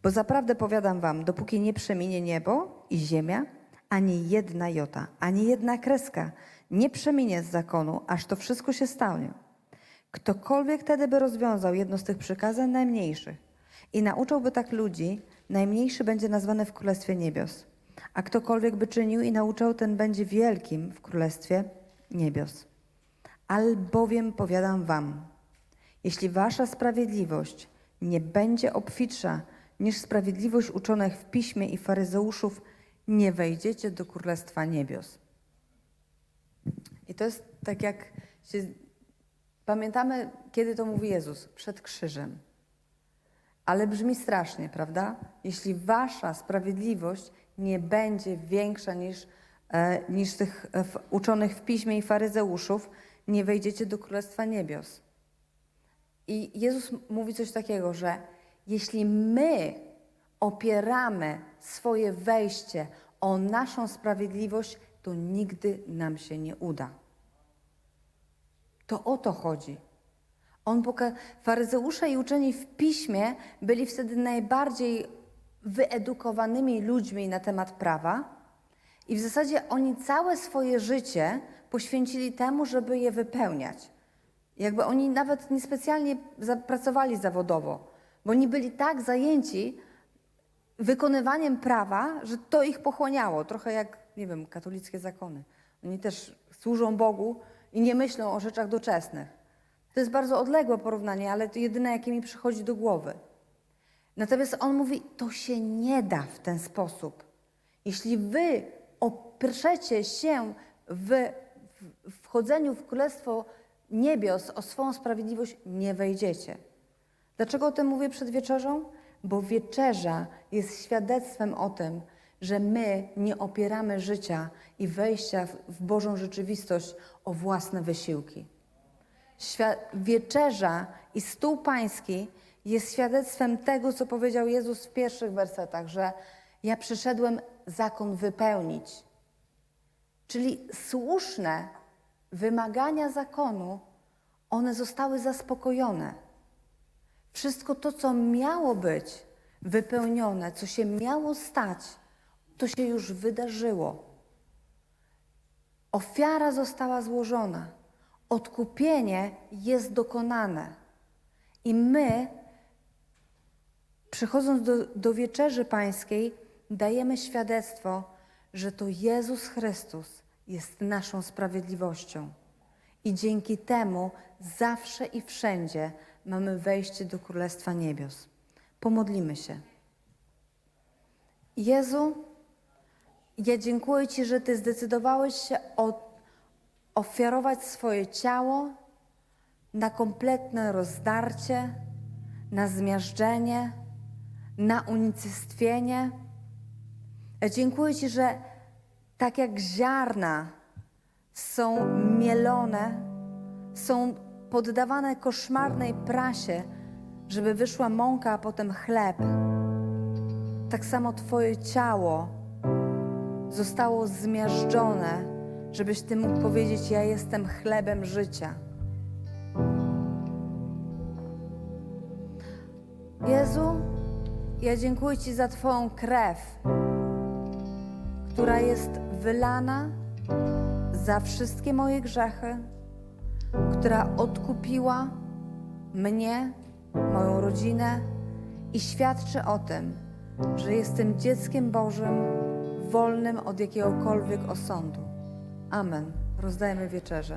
Bo zaprawdę powiadam wam, dopóki nie przeminie niebo i ziemia, ani jedna jota, ani jedna kreska nie przeminie z zakonu, aż to wszystko się stanie. Ktokolwiek wtedy by rozwiązał jedno z tych przykazań najmniejszych i nauczałby tak ludzi, najmniejszy będzie nazwany w Królestwie Niebios. A ktokolwiek by czynił i nauczał, ten będzie wielkim w Królestwie Niebios. Albowiem powiadam wam, jeśli wasza sprawiedliwość nie będzie obfitsza niż sprawiedliwość uczonych w piśmie i faryzeuszów, nie wejdziecie do Królestwa Niebios. I to jest tak jak się... Pamiętamy, kiedy to mówi Jezus? Przed krzyżem. Ale brzmi strasznie, prawda? Jeśli wasza sprawiedliwość nie będzie większa niż, e, niż tych e, uczonych w piśmie i faryzeuszów, nie wejdziecie do Królestwa Niebios. I Jezus mówi coś takiego, że jeśli my opieramy swoje wejście o naszą sprawiedliwość, to nigdy nam się nie uda. To o to chodzi. On poka- Faryzeusze i uczeni w piśmie byli wtedy najbardziej wyedukowanymi ludźmi na temat prawa i w zasadzie oni całe swoje życie poświęcili temu, żeby je wypełniać. Jakby oni nawet niespecjalnie pracowali zawodowo, bo oni byli tak zajęci wykonywaniem prawa, że to ich pochłaniało. Trochę jak, nie wiem, katolickie zakony. Oni też służą Bogu i nie myślą o rzeczach doczesnych. To jest bardzo odległe porównanie, ale to jedyne, jakie mi przychodzi do głowy. Natomiast on mówi, to się nie da w ten sposób. Jeśli wy oprzecie się w, wchodzeniu w Królestwo Niebios o swą sprawiedliwość, nie wejdziecie. Dlaczego o tym mówię przed wieczerzą? Bo wieczerza jest świadectwem o tym, że my nie opieramy życia i wejścia w, Bożą rzeczywistość o własne wysiłki. Wieczerza i stół pański jest świadectwem tego, co powiedział Jezus w pierwszych wersetach, że ja przyszedłem zakon wypełnić. Czyli słuszne wymagania zakonu, one zostały zaspokojone. Wszystko to, co miało być wypełnione, co się miało stać, to się już wydarzyło. Ofiara została złożona, odkupienie jest dokonane. I my, przychodząc do, do wieczerzy pańskiej, dajemy świadectwo, że to Jezus Chrystus jest naszą sprawiedliwością. I dzięki temu zawsze i wszędzie mamy wejście do Królestwa Niebios. Pomodlimy się. Jezu, ja dziękuję Ci, że Ty zdecydowałeś się ofiarować swoje ciało na kompletne rozdarcie, na zmiażdżenie, na unicestwienie. Ja dziękuję Ci, że tak jak ziarna są mielone, są poddawane koszmarnej prasie, żeby wyszła mąka, a potem chleb. Tak samo Twoje ciało zostało zmiażdżone, żebyś Ty mógł powiedzieć: Ja jestem chlebem życia. Jezu, ja dziękuję Ci za Twoją krew, która jest wylana za wszystkie moje grzechy, która odkupiła mnie, moją rodzinę i świadczy o tym, że jestem dzieckiem Bożym, wolnym od jakiegokolwiek osądu. Amen. Rozdajemy wieczerze.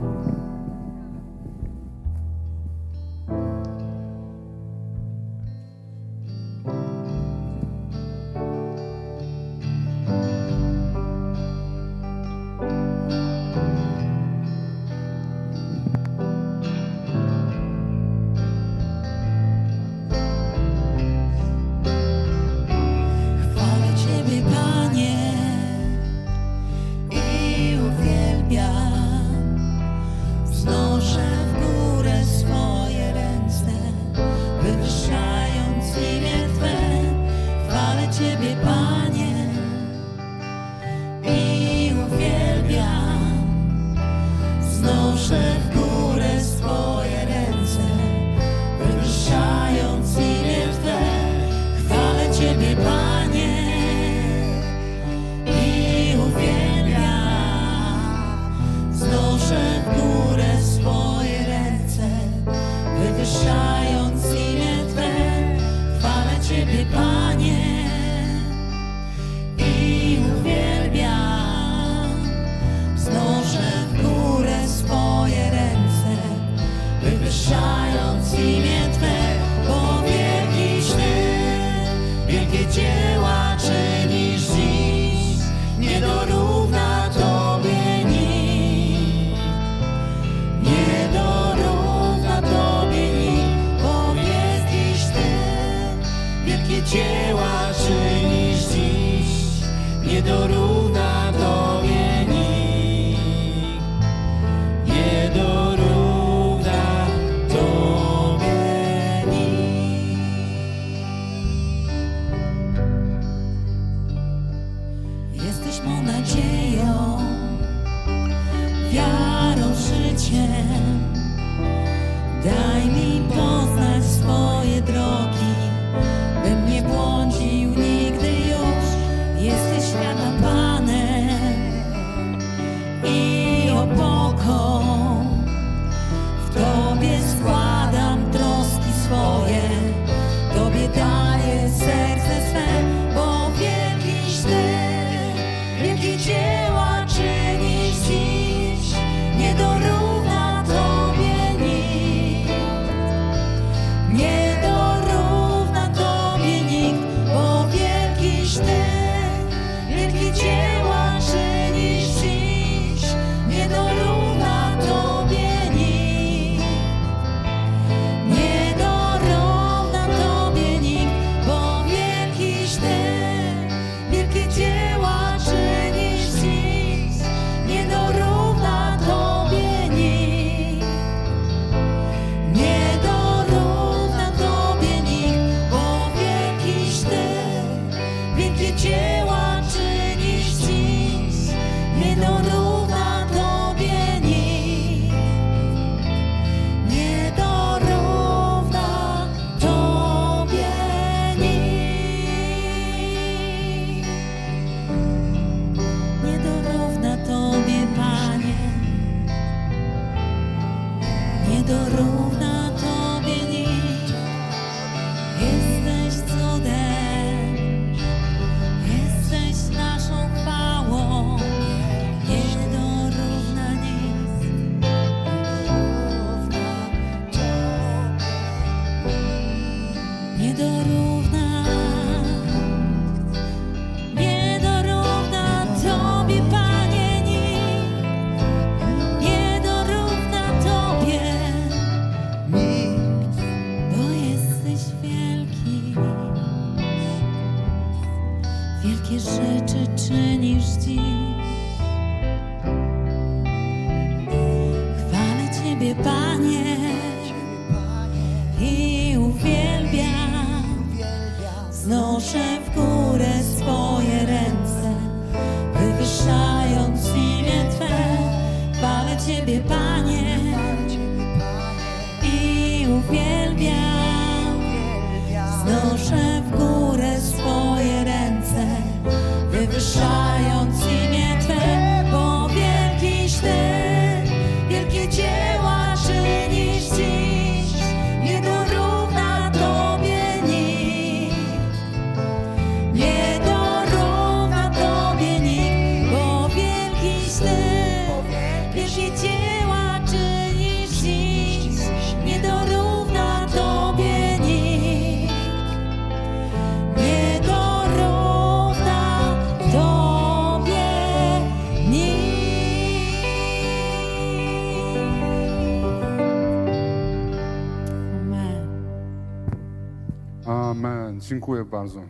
Dziękuję bardzo.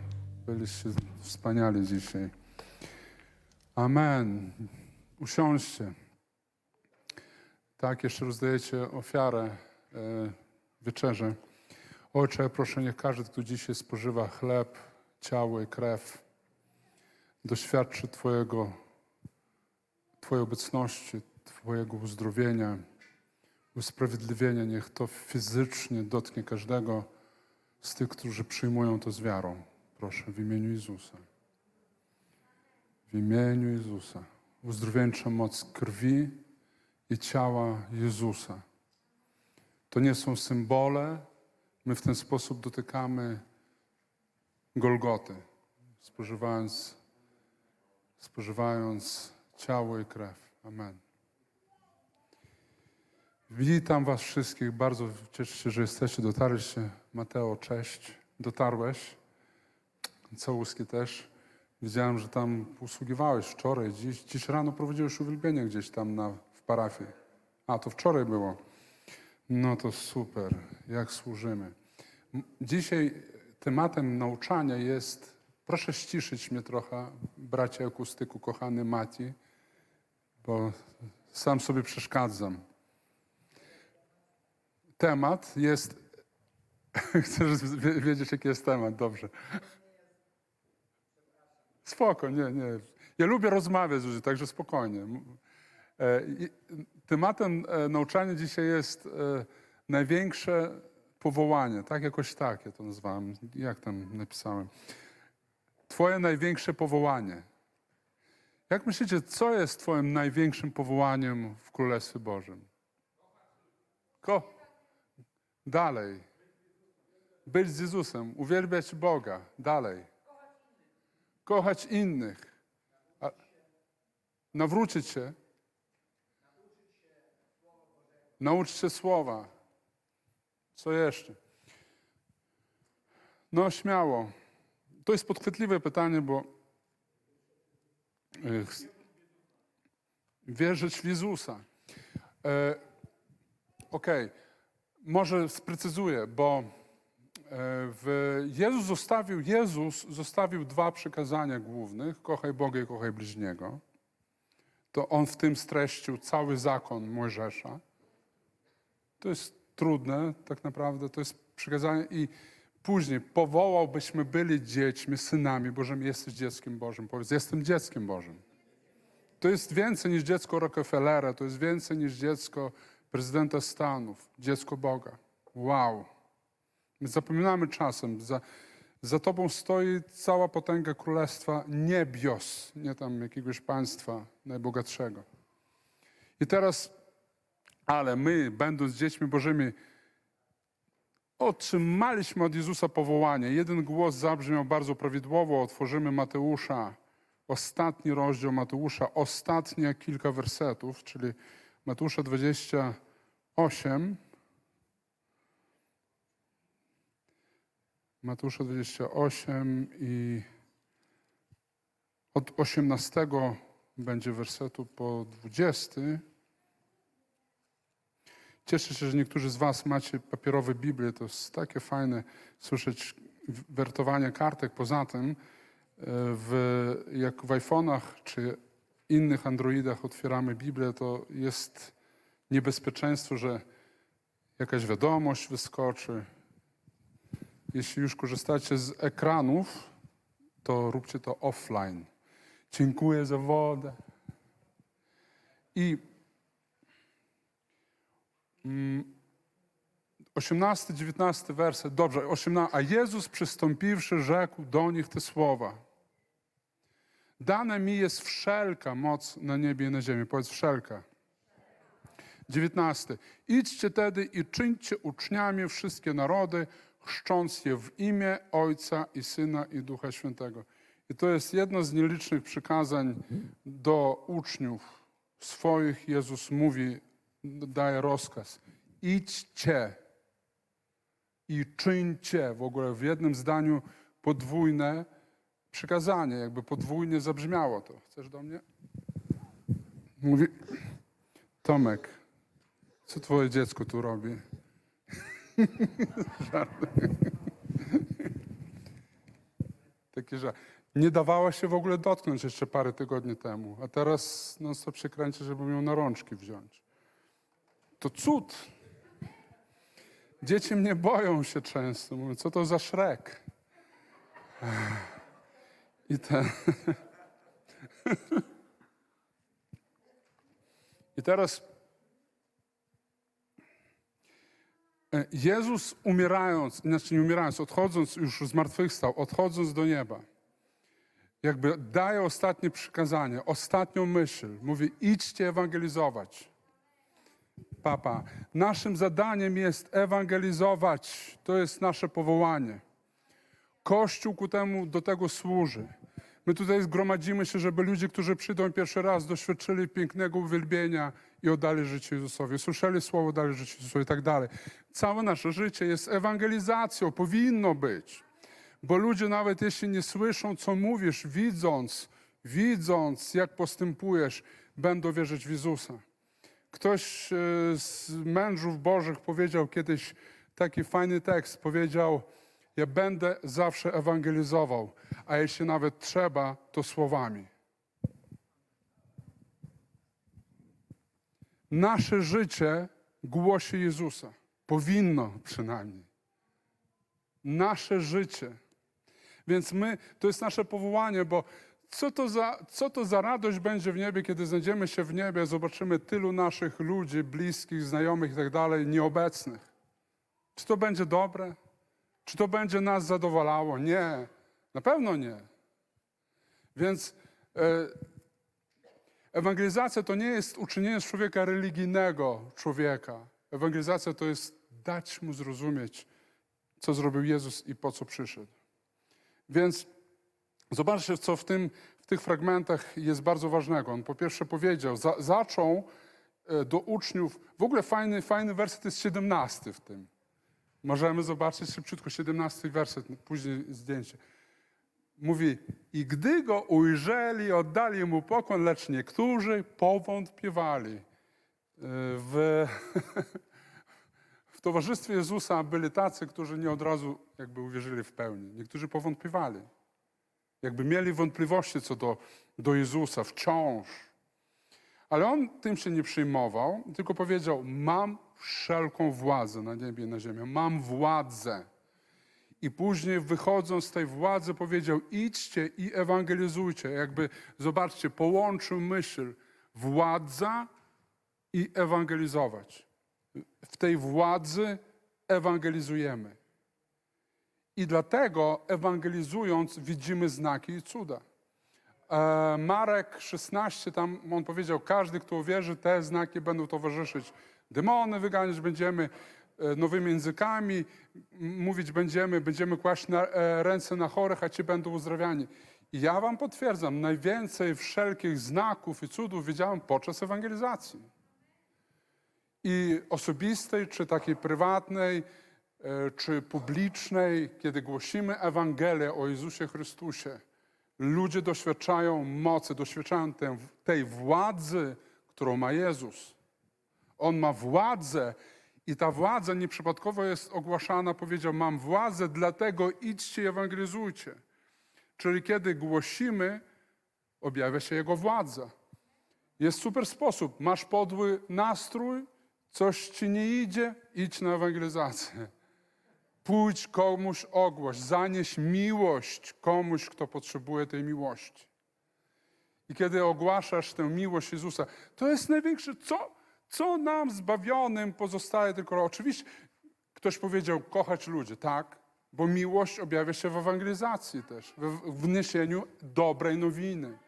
Byliście wspaniali dzisiaj. Amen. Usiądźcie. Tak, jeszcze rozdajecie ofiarę e, wieczerze. Ojcze, proszę, niech każdy, kto dzisiaj spożywa chleb, ciało i krew, doświadczy Twojego, Twojej obecności, Twojego uzdrowienia, usprawiedliwienia. Niech to fizycznie dotknie każdego z tych, którzy przyjmują to z wiarą. Proszę, w imieniu Jezusa. W imieniu Jezusa. Uzdrowieńcza moc krwi i ciała Jezusa. To nie są symbole. My w ten sposób dotykamy Golgoty, spożywając, spożywając ciało i krew. Amen. Witam Was wszystkich. Bardzo cieszę się, że jesteście, dotarliście. Mateo, cześć, dotarłeś. Całuski też. Widziałem, że tam usługiwałeś wczoraj, dziś, dziś rano prowadziłeś uwielbienie gdzieś tam na, w parafii. A, to wczoraj było. No to super, jak służymy. Dzisiaj tematem nauczania jest, proszę ściszyć mnie trochę, bracie akustyku, kochany Mati, bo sam sobie przeszkadzam. Temat jest *laughs* chcesz wie- wiedzieć jaki jest temat, dobrze. Spoko, nie, nie. Ja lubię rozmawiać z ludźmi, także spokojnie. E, Tematem e, nauczania dzisiaj jest e, największe powołanie, tak? Jakoś tak ja to nazwałem. Jak tam napisałem? Twoje największe powołanie. Jak myślicie, co jest twoim największym powołaniem w Królestwie Bożym? Ko. Dalej. Być z Jezusem, uwielbiać Boga. Dalej. Kochać innych. A, nawrócić się. Nauczyć się słowa. Co jeszcze? No, śmiało. To jest podchwytliwe pytanie, bo e, wierzyć w Jezusa. E, Okej, może sprecyzuję, bo w Jezus zostawił, Jezus zostawił dwa przykazania głównych: kochaj Boga i kochaj bliźniego. To on w tym streścił cały zakon Mojżesza. To jest trudne, tak naprawdę, to jest przykazanie i później powołał, byśmy byli dziećmi, synami Bożymi. Jesteś dzieckiem Bożym. Powiedz, jestem dzieckiem Bożym. To jest więcej niż dziecko Rockefellera, to jest więcej niż dziecko prezydenta Stanów, dziecko Boga. Wow. My zapominamy czasem, za, za tobą stoi cała potęga królestwa niebios, nie tam jakiegoś państwa najbogatszego. I teraz, ale my, będąc dziećmi Bożymi, otrzymaliśmy od Jezusa powołanie. Jeden głos zabrzmiał bardzo prawidłowo. Otworzymy Mateusza, ostatni rozdział Mateusza, ostatnie kilka wersetów, czyli Mateusza 28. Mateusza 28 i od 18 będzie wersetu po 20. Cieszę się, że niektórzy z Was macie papierowe Biblię. To jest takie fajne słyszeć wertowanie kartek. Poza tym, e, w, jak w iPhone'ach czy innych Androidach otwieramy Biblię, to jest niebezpieczeństwo, że jakaś wiadomość wyskoczy. Jeśli już korzystacie z ekranów, to róbcie to offline. Dziękuję za wodę. I 18-19 werset, dobrze, 18. A Jezus przystąpiwszy, rzekł do nich te słowa. Dane mi jest wszelka moc na niebie i na ziemi. Powiedz wszelka. 19. Idźcie tedy i czyńcie uczniami wszystkie narody, chrzcząc je w imię Ojca i Syna i Ducha Świętego. I to jest jedno z nielicznych przykazań do uczniów swoich. Jezus mówi, daje rozkaz. Idźcie i czyńcie. W ogóle w jednym zdaniu podwójne przykazanie, jakby podwójnie zabrzmiało to. Chcesz do mnie? Mówi, Tomek, co twoje dziecko tu robi? Takie, że nie dawała się w ogóle dotknąć jeszcze parę tygodni temu, a teraz non stop się kręci, żeby ją na rączki wziąć. To cud. Dzieci mnie boją się często. Mówią, co to za szrek? I ten... *laughs* I teraz e, Jezus umierając, znaczy nie umierając, odchodząc już zmartwychwstał, odchodząc do nieba, jakby daje ostatnie przykazanie, ostatnią myśl. Mówi, idźcie ewangelizować. Papa, naszym zadaniem jest ewangelizować. To jest nasze powołanie. Kościół ku temu, do tego służy. My tutaj zgromadzimy się, żeby ludzie, którzy przyjdą pierwszy raz, doświadczyli pięknego uwielbienia i oddali życie Jezusowi. Słyszeli słowo, oddali życie Jezusowi i tak dalej. Całe nasze życie jest ewangelizacją, powinno być. Bo ludzie nawet jeśli nie słyszą, co mówisz, widząc, widząc, jak postępujesz, będą wierzyć w Jezusa. Ktoś e, z mężów Bożych powiedział kiedyś taki fajny tekst. Powiedział: Ja będę zawsze ewangelizował, a jeśli nawet trzeba, to słowami. Nasze życie głosi Jezusa. Powinno przynajmniej. Nasze życie. Więc my, to jest nasze powołanie, bo co to, za, co to za radość będzie w niebie, kiedy znajdziemy się w niebie, zobaczymy tylu naszych ludzi, bliskich, znajomych i tak dalej, nieobecnych. Czy to będzie dobre? Czy to będzie nas zadowalało? Nie, na pewno nie. Więc e, ewangelizacja to nie jest uczynienie z człowieka religijnego człowieka. Ewangelizacja to jest dać mu zrozumieć, co zrobił Jezus i po co przyszedł. Więc zobaczcie, co w, tym, w tych fragmentach jest bardzo ważnego. On po pierwsze powiedział, za, zaczął e, do uczniów, w ogóle fajny, fajny werset jest 17 w tym. Możemy zobaczyć szybciutko 17 werset, później zdjęcie. Mówi, i gdy go ujrzeli, oddali mu pokłon, lecz niektórzy powątpiewali. E, W, *laughs* w towarzystwie Jezusa byli tacy, którzy nie od razu jakby uwierzyli w pełni. Niektórzy powątpiewali. Jakby mieli wątpliwości co do, do Jezusa wciąż. Ale on tym się nie przejmował, tylko powiedział: Mam wszelką władzę na niebie i na ziemi. Mam władzę. I później wychodząc z tej władzy powiedział: idźcie i ewangelizujcie. Jakby, zobaczcie, połączył myśl władza i ewangelizować. W tej władzy ewangelizujemy. I dlatego ewangelizując widzimy znaki i cuda. E, Marek 16, tam on powiedział, każdy, kto uwierzy, te znaki będą towarzyszyć. Demony wyganiać będziemy, e, nowymi językami mówić będziemy, będziemy kłaść na, e, ręce na chorych, a ci będą uzdrawiani. I ja wam potwierdzam, najwięcej wszelkich znaków i cudów widziałem podczas ewangelizacji. I osobistej, czy takiej prywatnej, czy publicznej, kiedy głosimy Ewangelię o Jezusie Chrystusie, ludzie doświadczają mocy, doświadczają tej władzy, którą ma Jezus. On ma władzę i ta władza nieprzypadkowo jest ogłaszana, powiedział, mam władzę, dlatego idźcie i ewangelizujcie. Czyli kiedy głosimy, objawia się Jego władza. Jest super sposób. Masz podły nastrój, coś ci nie idzie, idź na ewangelizację. Pójdź komuś ogłoś, zanieś miłość komuś, kto potrzebuje tej miłości. I kiedy ogłaszasz tę miłość Jezusa, to jest największe, co, co nam zbawionym pozostaje tylko. Oczywiście ktoś powiedział kochać ludzi, tak, bo miłość objawia się w ewangelizacji też, w, w niesieniu dobrej nowiny.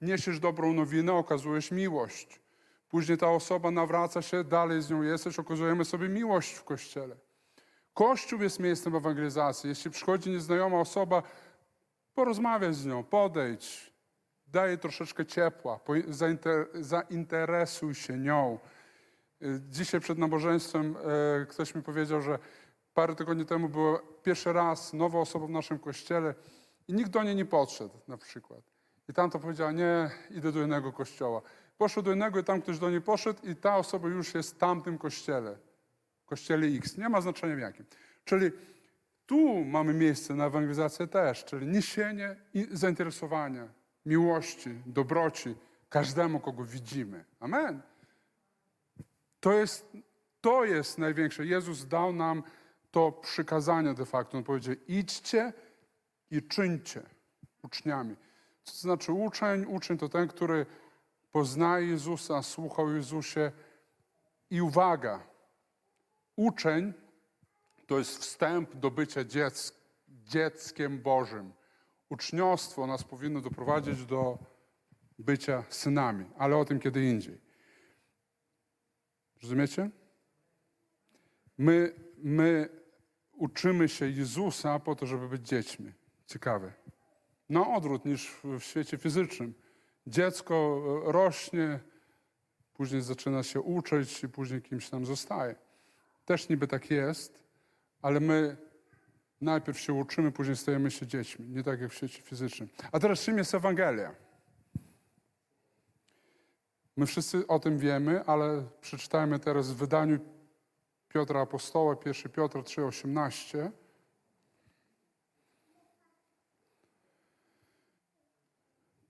Niesiesz dobrą nowinę, okazujesz miłość. Później ta osoba nawraca się, dalej z nią jesteś, okazujemy sobie miłość w Kościele. Kościół jest miejscem ewangelizacji. Jeśli przychodzi nieznajoma osoba, porozmawiaj z nią, podejdź, daj troszeczkę ciepła, zainter, zainteresuj się nią. Y, Dzisiaj przed nabożeństwem e, ktoś mi powiedział, że parę tygodni temu była pierwszy raz nowa osoba w naszym kościele i nikt do niej nie podszedł na przykład. I tamto powiedziała, nie, idę do innego kościoła. Poszedł do innego i tam ktoś do niej poszedł i ta osoba już jest w tamtym kościele. Kościele X. Nie ma znaczenia w jakim. Czyli tu mamy miejsce na ewangelizację też, czyli niesienie zainteresowania, miłości, dobroci każdemu, kogo widzimy. Amen. To jest, to jest największe. Jezus dał nam to przykazanie de facto. On powiedział: idźcie i czyńcie uczniami. Co to znaczy uczeń? Uczeń to ten, który poznaje Jezusa, słuchał Jezusie i uwaga, uczeń to jest wstęp do bycia dziec, dzieckiem Bożym. Uczniostwo nas powinno doprowadzić do bycia synami, ale o tym kiedy indziej. Rozumiecie? My, my uczymy się Jezusa po to, żeby być dziećmi. Ciekawe. Na odwrót niż w- w świecie fizycznym. Dziecko e, rośnie, później zaczyna się uczyć i później kimś tam zostaje. Też niby tak jest, ale my Najpierw się uczymy, później stajemy się dziećmi. Nie tak jak w świecie fizycznym. A teraz czym jest Ewangelia? My wszyscy o tym wiemy, ale przeczytajmy teraz w wydaniu Piotra Apostoła, 1 Piotr 3,18.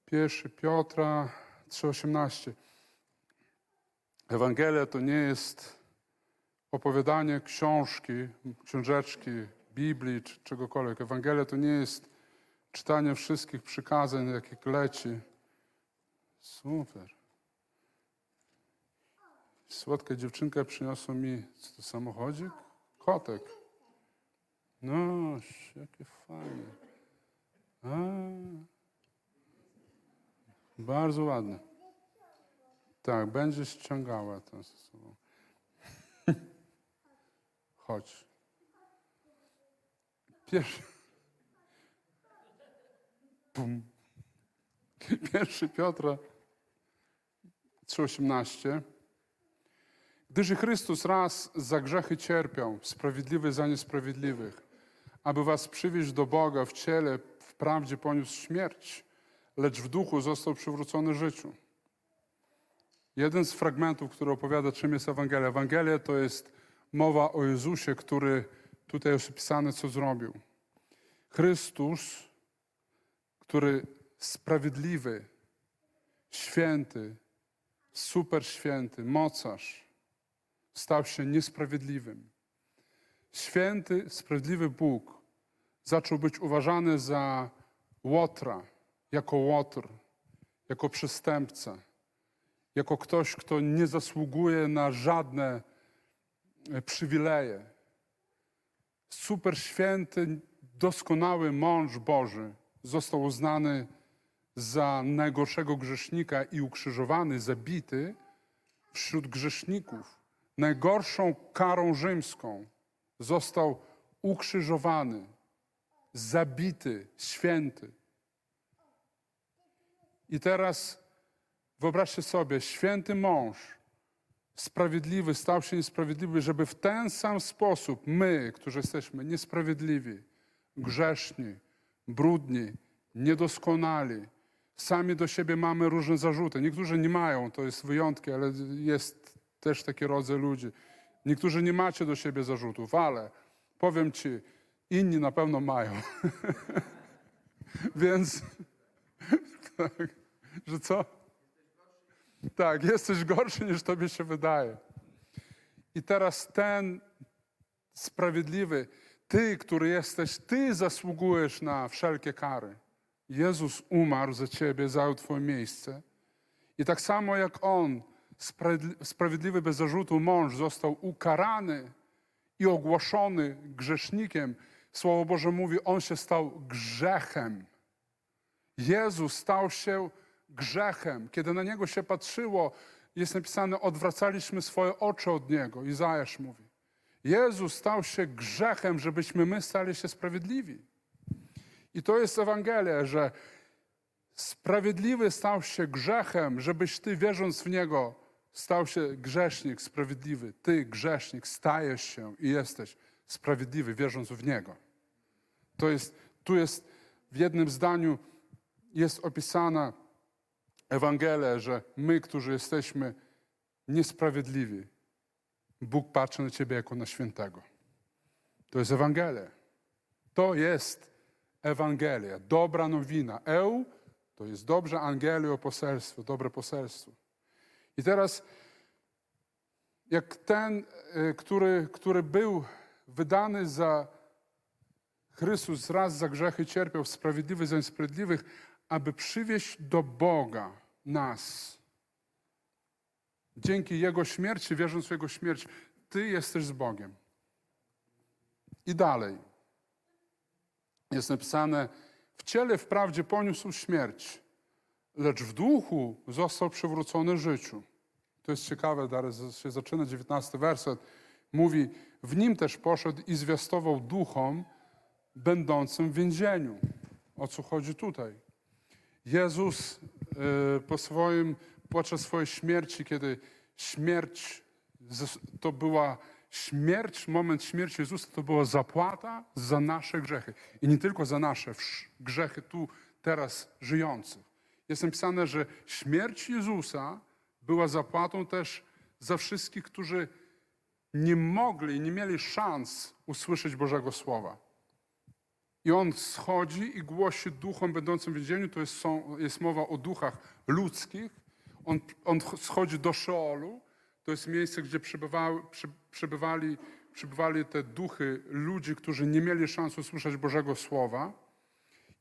Pierwszy Piotra 3,18. Ewangelia to nie jest opowiadanie książki, książeczki, Biblii czy czegokolwiek. Ewangelia to nie jest czytanie wszystkich przykazań, jakich leci. Super. Słodka dziewczynka przyniosła mi, co to samochodzik? Kotek. No, jakie fajne. A, bardzo ładne. Tak, będzie ściągała to ze sobą. Chodź. Pierwszy. Pum. Pierwszy Piotra 3,18. Gdyż Chrystus raz za grzechy cierpiał, sprawiedliwy za niesprawiedliwych, aby was przywieźć do Boga w ciele, wprawdzie poniósł śmierć, lecz w duchu został przywrócony życiu. Jeden z fragmentów, który opowiada, czym jest Ewangelia. Ewangelia to jest mowa o Jezusie, który tutaj jest opisany, co zrobił. Chrystus, który sprawiedliwy, święty, super święty, mocarz, stał się niesprawiedliwym. Święty, sprawiedliwy Bóg zaczął być uważany za łotra, jako łotr, jako przestępca, jako ktoś, kto nie zasługuje na żadne przywileje. Super święty, doskonały mąż Boży został uznany za najgorszego grzesznika i ukrzyżowany, zabity wśród grzeszników. Najgorszą karą rzymską został ukrzyżowany, zabity, święty. I teraz wyobraźcie sobie, święty mąż, sprawiedliwy, stał się niesprawiedliwy, żeby w ten sam sposób my, którzy jesteśmy niesprawiedliwi, grzeszni, brudni, niedoskonali, sami do siebie mamy różne zarzuty. Niektórzy nie mają, to jest wyjątki, ale jest też taki rodzaj ludzi. Niektórzy nie macie do siebie zarzutów, ale powiem ci, inni na pewno mają. *laughs* Więc *laughs* tak, że co? Tak, jesteś gorszy niż tobie się wydaje. I teraz ten sprawiedliwy, ty, który jesteś, ty zasługujesz na wszelkie kary. Jezus umarł za ciebie, zajął twoje miejsce. I tak samo jak on, sprawiedli- sprawiedliwy bez zarzutu mąż, został ukarany i ogłoszony grzesznikiem, Słowo Boże mówi, on się stał grzechem. Jezus stał się grzechem. Kiedy na niego się patrzyło, jest napisane, odwracaliśmy swoje oczy od niego. Izajasz mówi. Jezus stał się grzechem, żebyśmy my stali się sprawiedliwi. I to jest Ewangelia, że sprawiedliwy stał się grzechem, żebyś ty, wierząc w niego, stał się grzesznik sprawiedliwy. Ty, grzesznik, stajesz się i jesteś sprawiedliwy, wierząc w niego. To jest, tu jest w jednym zdaniu jest opisana Ewangelia, że my, którzy jesteśmy niesprawiedliwi, Bóg patrzy na ciebie jako na świętego. To jest Ewangelia. To jest Ewangelia, dobra nowina. Eu to jest dobrze, Angelio poselstwo, dobre poselstwo. I teraz, jak ten, y, który, który był wydany za Chrystus, raz za grzechy cierpiał, sprawiedliwy za niesprawiedliwych, aby przywieźć do Boga nas. Dzięki Jego śmierci, wierząc w Jego śmierć, Ty jesteś z Bogiem. I dalej jest napisane, w ciele wprawdzie poniósł śmierć, lecz w duchu został przywrócony życiu. To jest ciekawe, zaraz się zaczyna 19 werset. Mówi, w nim też poszedł i zwiastował duchom będącym w więzieniu. O co chodzi tutaj? Jezus po swoim, podczas swojej śmierci, kiedy śmierć to była śmierć, moment śmierci Jezusa to była zapłata za nasze grzechy. I nie tylko za nasze grzechy tu, teraz żyjących. Jest napisane, że śmierć Jezusa była zapłatą też za wszystkich, którzy nie mogli, nie mieli szans usłyszeć Bożego Słowa. I on schodzi i głosi duchom będącym w więzieniu, to jest, są, jest mowa o duchach ludzkich. On, on schodzi do Szeolu, to jest miejsce, gdzie przebywały, przy, przebywali, przebywali te duchy ludzi, którzy nie mieli szans usłyszeć Bożego Słowa.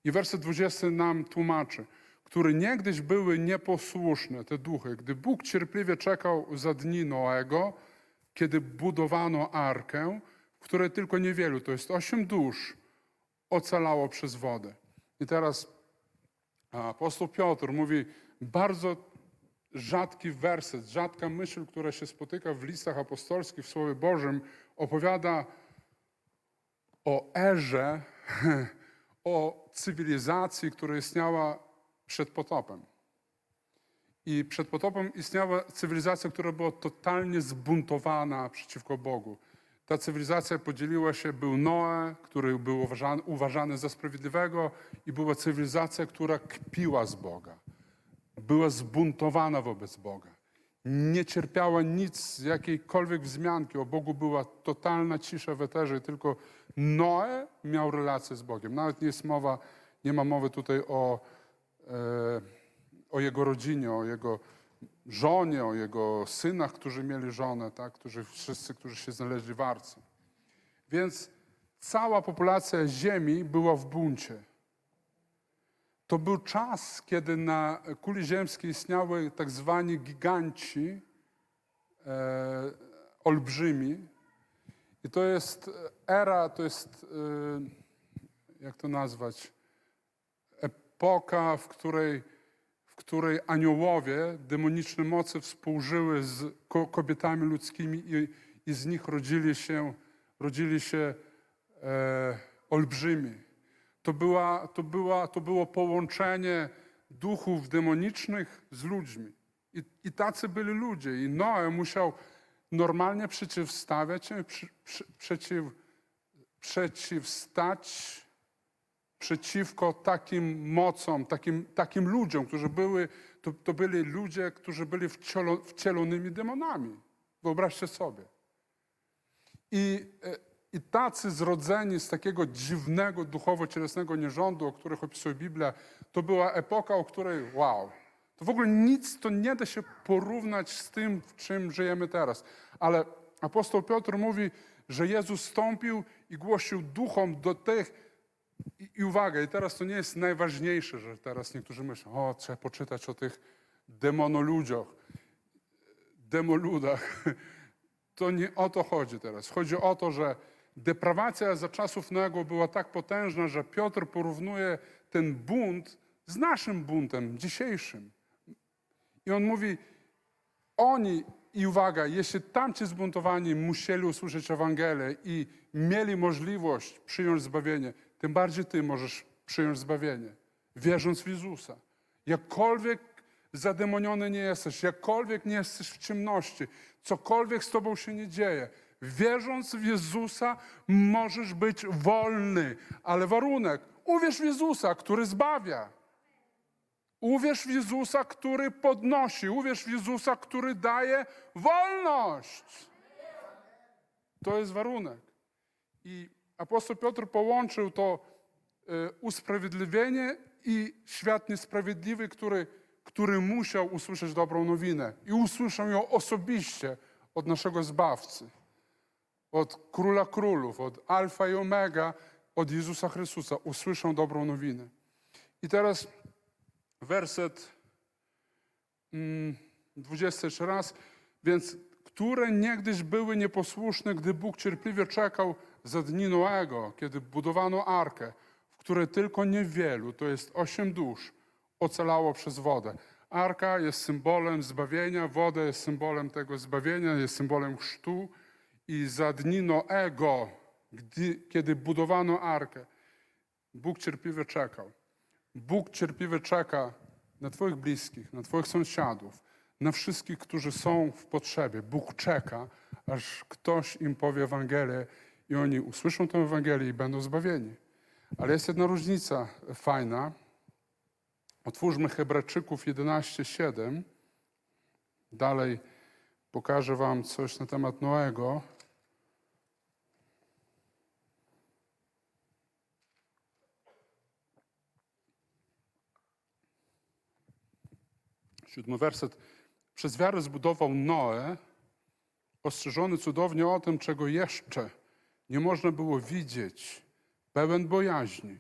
I werset 20 nam tłumaczy, które niegdyś były nieposłuszne, te duchy, gdy Bóg cierpliwie czekał za dni Noego, kiedy budowano arkę, w której tylko niewielu, to jest osiem dusz, ocalało przez wodę. I teraz apostoł Piotr mówi bardzo rzadki werset, rzadka myśl, która się spotyka w listach apostolskich, w Słowie Bożym, opowiada o erze, *laughs* o cywilizacji, która istniała przed potopem. I przed potopem istniała cywilizacja, która była totalnie zbuntowana przeciwko Bogu. Ta cywilizacja podzieliła się, był Noe, który był uważany, uważany za sprawiedliwego i była cywilizacja, która kpiła z Boga. Była zbuntowana wobec Boga. Nie cierpiała nic jakiejkolwiek wzmianki. O Bogu była totalna cisza w eterze tylko Noe miał relację z Bogiem. Nawet nie jest mowa, nie ma mowy tutaj o, e, o jego rodzinie, o jego żonie, o jego synach, którzy mieli żonę, tak? którzy, wszyscy, którzy się znaleźli w arce. Więc cała populacja Ziemi była w buncie. To był czas, kiedy na kuli ziemskiej istniały tak zwani giganci, e, olbrzymi. I to jest era, to jest, e, jak to nazwać, epoka, w której, której aniołowie, demoniczne moce współżyły z ko- kobietami ludzkimi i, i z nich rodzili się, rodzili się e, olbrzymi. To, była, to, była, to było połączenie duchów demonicznych z ludźmi. I, I tacy byli ludzie. I Noe musiał normalnie przeciwstawiać się, przy, przy, przeciw, przeciwstać przeciwko takim mocom, takim, takim ludziom, którzy były, to, to byli ludzie, którzy byli wcielo, wcielonymi demonami. Wyobraźcie sobie. I, e, I tacy zrodzeni z takiego dziwnego, duchowo-cielesnego nierządu, o których opisuje Biblia, to była epoka, o której wow. To w ogóle nic to nie da się porównać z tym, w czym żyjemy teraz. Ale apostoł Piotr mówi, że Jezus stąpił i głosił duchom do tych, i, I uwaga, i teraz to nie jest najważniejsze, że teraz niektórzy myślą, o, trzeba poczytać o tych demonoludziach, demoludach. *laughs* To nie o to chodzi teraz. Chodzi o to, że deprawacja za czasów Noego była tak potężna, że Piotr porównuje ten bunt z naszym buntem dzisiejszym. I on mówi, oni, i uwaga, jeśli tamci zbuntowani musieli usłyszeć Ewangelię i mieli możliwość przyjąć zbawienie, tym bardziej ty możesz przyjąć zbawienie, wierząc w Jezusa. Jakkolwiek zademoniony nie jesteś, jakkolwiek nie jesteś w ciemności, cokolwiek z tobą się nie dzieje, wierząc w Jezusa możesz być wolny, ale warunek, uwierz w Jezusa, który zbawia. Uwierz w Jezusa, który podnosi. Uwierz w Jezusa, który daje wolność. To jest warunek. I apostoł Piotr połączył to y, usprawiedliwienie i świat niesprawiedliwy, który, który musiał usłyszeć dobrą nowinę. I usłyszał ją osobiście od naszego Zbawcy, od Króla Królów, od Alfa i Omega, od Jezusa Chrystusa. Usłyszą dobrą nowinę. I teraz werset mm, 20 jeszcze raz. Więc które niegdyś były nieposłuszne, gdy Bóg cierpliwie czekał za dni Noego, kiedy budowano arkę, w której tylko niewielu, to jest osiem dusz, ocalało przez wodę. Arka jest symbolem zbawienia, woda jest symbolem tego zbawienia, jest symbolem chrztu. I za dni Noego, gdy, kiedy budowano arkę, Bóg cierpliwie czekał. Bóg cierpliwie czeka na Twoich bliskich, na Twoich sąsiadów, na wszystkich, którzy są w potrzebie. Bóg czeka, aż ktoś im powie Ewangelię i oni usłyszą tę Ewangelię i będą zbawieni. Ale jest jedna różnica fajna. Otwórzmy Hebrajczyków 11:7. Dalej pokażę Wam coś na temat Noego. Siódmy werset. Przez wiarę zbudował Noe, ostrzeżony cudownie o tym, czego jeszcze nie można było widzieć, pełen bojaźni.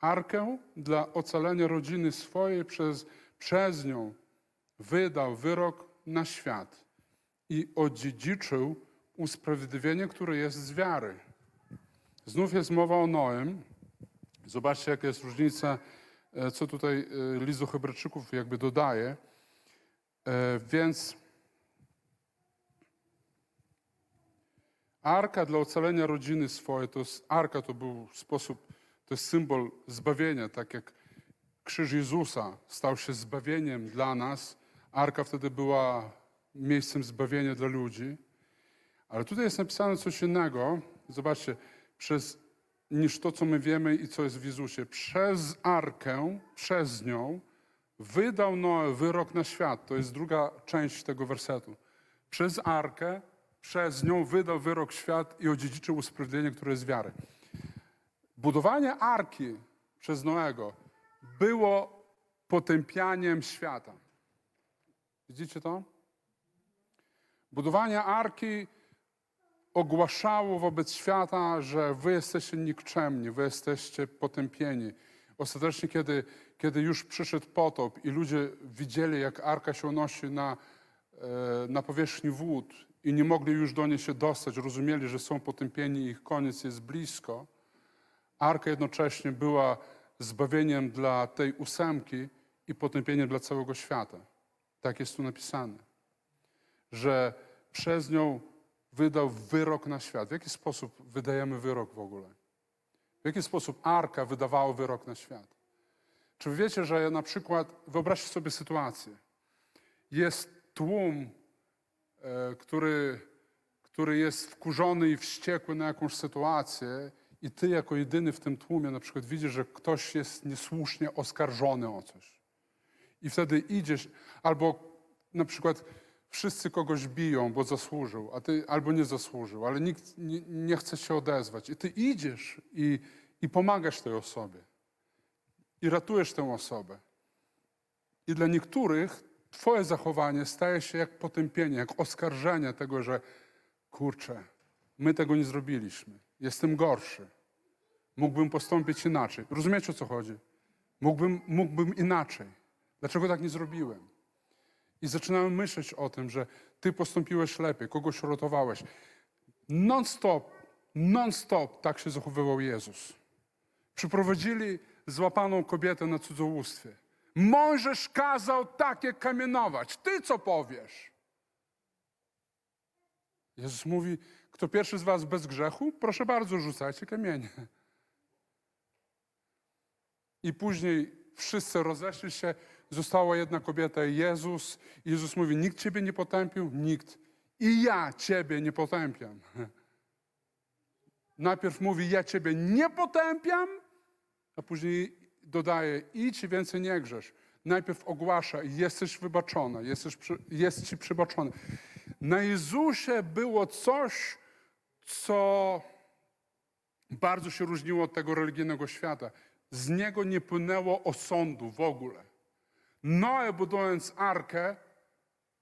Arkę dla ocalenia rodziny swojej przez, przez nią wydał wyrok na świat i odziedziczył usprawiedliwienie, które jest z wiary. Znów jest mowa o Noem. Zobaczcie, jaka jest różnica, e, co tutaj e, list do Hebrajczyków jakby dodaje. E, Więc arka dla ocalenia rodziny swojej, to jest, arka to był sposób, to jest symbol zbawienia, tak jak krzyż Jezusa stał się zbawieniem dla nas. Arka wtedy była miejscem zbawienia dla ludzi. Ale tutaj jest napisane coś innego. Zobaczcie, przez, niż to, co my wiemy i co jest w Jezusie. Przez arkę, przez nią wydał Noe wyrok na świat. To jest druga część tego wersetu. Przez arkę, przez nią wydał wyrok świat i odziedziczył usprawiedliwienie, które jest wiary. Budowanie arki przez Noego było potępianiem świata. Widzicie to? Budowanie arki ogłaszało wobec świata, że wy jesteście nikczemni, wy jesteście potępieni. Ostatecznie, kiedy, kiedy już przyszedł potop i ludzie widzieli, jak arka się unosi na, e, na powierzchni wód i nie mogli już do niej się dostać, rozumieli, że są potępieni i ich koniec jest blisko, arka jednocześnie była zbawieniem dla tej ósemki i potępieniem dla całego świata. Tak jest tu napisane. Że przez nią wydał wyrok na świat. W jaki sposób wydajemy wyrok w ogóle? W jaki sposób arka wydawała wyrok na świat? Czy wiecie, że na przykład, wyobraźcie sobie sytuację. Jest tłum, który, który jest wkurzony i wściekły na jakąś sytuację, i ty jako jedyny w tym tłumie na przykład widzisz, że ktoś jest niesłusznie oskarżony o coś. I wtedy idziesz, albo na przykład wszyscy kogoś biją, bo zasłużył, a ty albo nie zasłużył, ale nikt nie, nie chce się odezwać. I ty idziesz i, i pomagasz tej osobie. I ratujesz tę osobę. I dla niektórych twoje zachowanie staje się jak potępienie, jak oskarżenie tego, że kurczę, my tego nie zrobiliśmy. Jestem gorszy. Mógłbym postąpić inaczej. Rozumiecie o co chodzi? Mógłbym, mógłbym inaczej. Dlaczego tak nie zrobiłem? I zaczynamy myśleć o tym, że ty postąpiłeś lepiej, kogoś uratowałeś. Non-stop, non-stop tak się zachowywał Jezus. Przyprowadzili złapaną kobietę na cudzołóstwie. Mojżesz kazał takie kamienować. Ty co powiesz? Jezus mówi, kto pierwszy z was bez grzechu, proszę bardzo, rzucajcie kamienie. I później wszyscy rozeszli się, została jedna kobieta i Jezus. Jezus mówi, nikt ciebie nie potępił? Nikt. I ja ciebie nie potępiam. Najpierw mówi, ja ciebie nie potępiam, a później dodaje, idź więcej nie grzesz. Najpierw ogłasza, jesteś wybaczona, jesteś, jest ci przybaczone. Na Jezusie było coś, co bardzo się różniło od tego religijnego świata. Z niego nie płynęło osądu w ogóle. Noe, budując arkę,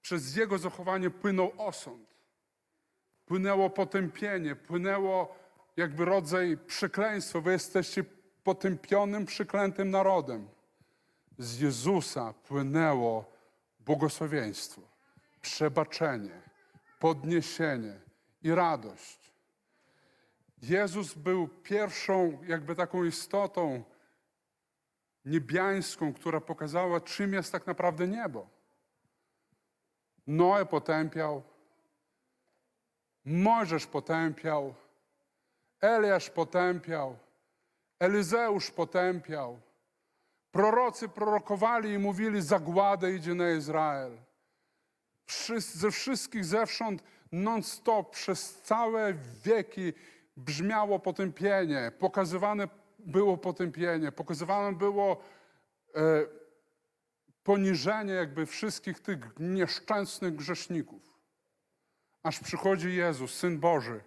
przez jego zachowanie płynął osąd. Płynęło potępienie, płynęło jakby rodzaj przekleństwa. Wy jesteście potępionym, przeklętym narodem. Z Jezusa płynęło błogosławieństwo, przebaczenie, podniesienie i radość. Jezus był pierwszą, jakby taką istotą niebiańską, która pokazała, czym jest tak naprawdę niebo. Noe potępiał, Mojżesz potępiał, Eliasz potępiał, Elizeusz potępiał. Prorocy prorokowali i mówili, zagłada idzie na Izrael. Wszyscy, ze wszystkich zewsząd non-stop przez całe wieki brzmiało potępienie, pokazywane było potępienie, pokazywane było e, poniżenie jakby wszystkich tych nieszczęsnych grzeszników. Aż przychodzi Jezus, Syn Boży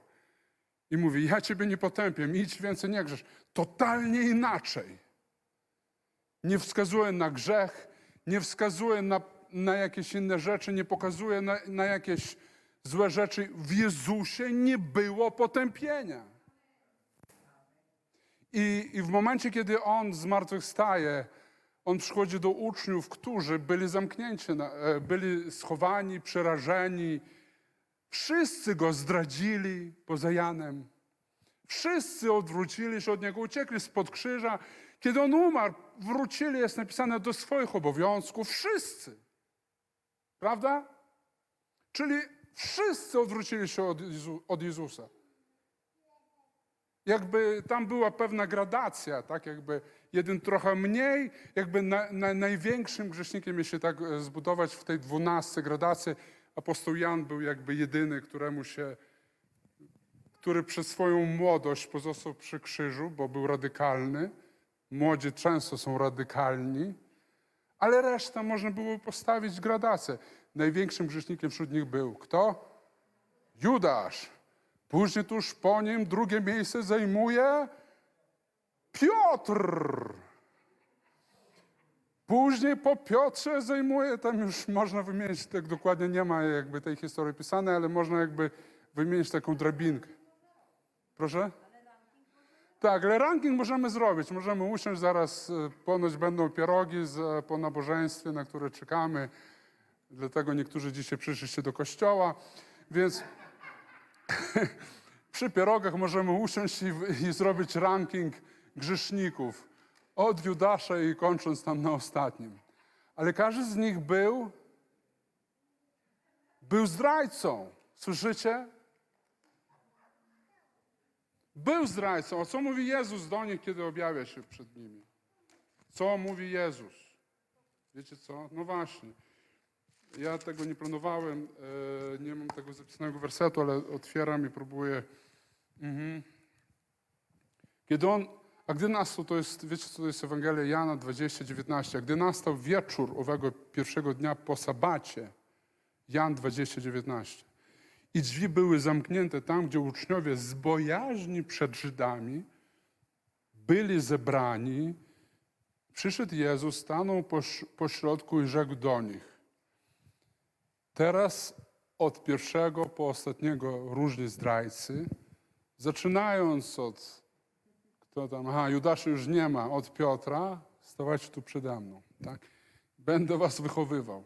i mówi, ja Ciebie nie potępię, idź więcej nie grzesz. Totalnie inaczej. Nie wskazuje na grzech, nie wskazuje na, na jakieś inne rzeczy, nie pokazuje na, na jakieś złe rzeczy. W Jezusie nie było potępienia. I, I w momencie, kiedy On zmartwychwstaje, On przychodzi do uczniów, którzy byli zamknięci, e, byli schowani, przerażeni. Wszyscy Go zdradzili poza Janem. Wszyscy odwrócili się od Niego, uciekli spod krzyża. Kiedy On umarł, wrócili, jest napisane, do swoich obowiązków. Wszyscy. Prawda? Czyli wszyscy odwrócili się od, Jezu, od Jezusa. Jakby tam była pewna gradacja, tak? Jakby jeden trochę mniej, jakby na, na, największym grzesznikiem, jeśli tak e, zbudować w tej dwunastce gradacji, apostoł Jan był jakby jedyny, któremu się który przez swoją młodość pozostał przy krzyżu, bo był radykalny. Młodzi często są radykalni, ale resztę można było postawić gradację. Największym grzesznikiem wśród nich był kto? Judasz. Później tuż po nim drugie miejsce zajmuje Piotr. Później po Piotrze zajmuje, tam już można wymienić, tak dokładnie nie ma jakby tej historii pisanej, ale można jakby wymienić taką drabinkę. Proszę? Tak, ale ranking możemy zrobić. Możemy usiąść zaraz, e, ponoć będą pierogi z, e, po nabożeństwie, na które czekamy. Dlatego niektórzy dzisiaj przyszliście do kościoła. Więc *laughs* przy pierogach możemy usiąść i, i zrobić ranking grzeszników. Od Judasza i kończąc tam na ostatnim. Ale każdy z nich był, był zdrajcą. Słyszycie? Był zdrajcą. A co mówi Jezus do nich, kiedy objawia się przed nimi? Co mówi Jezus? Wiecie co? No właśnie. Ja tego nie planowałem, e, nie mam tego zapisanego wersetu, ale otwieram i próbuję. Mhm. Kiedy on, a gdy nastał, to jest, wiecie co to jest Ewangelia Jana 20, 19, a gdy nastał wieczór owego pierwszego dnia po sabacie, Jan 20, 19, i drzwi były zamknięte tam, gdzie uczniowie z bojaźni przed Żydami byli zebrani, przyszedł Jezus, stanął poś- pośrodku i rzekł do nich, Teraz od pierwszego po ostatniego różni zdrajcy, zaczynając od, kto tam, aha, Judaszy już nie ma, od Piotra, stawajcie tu przede mną, tak? Będę was wychowywał.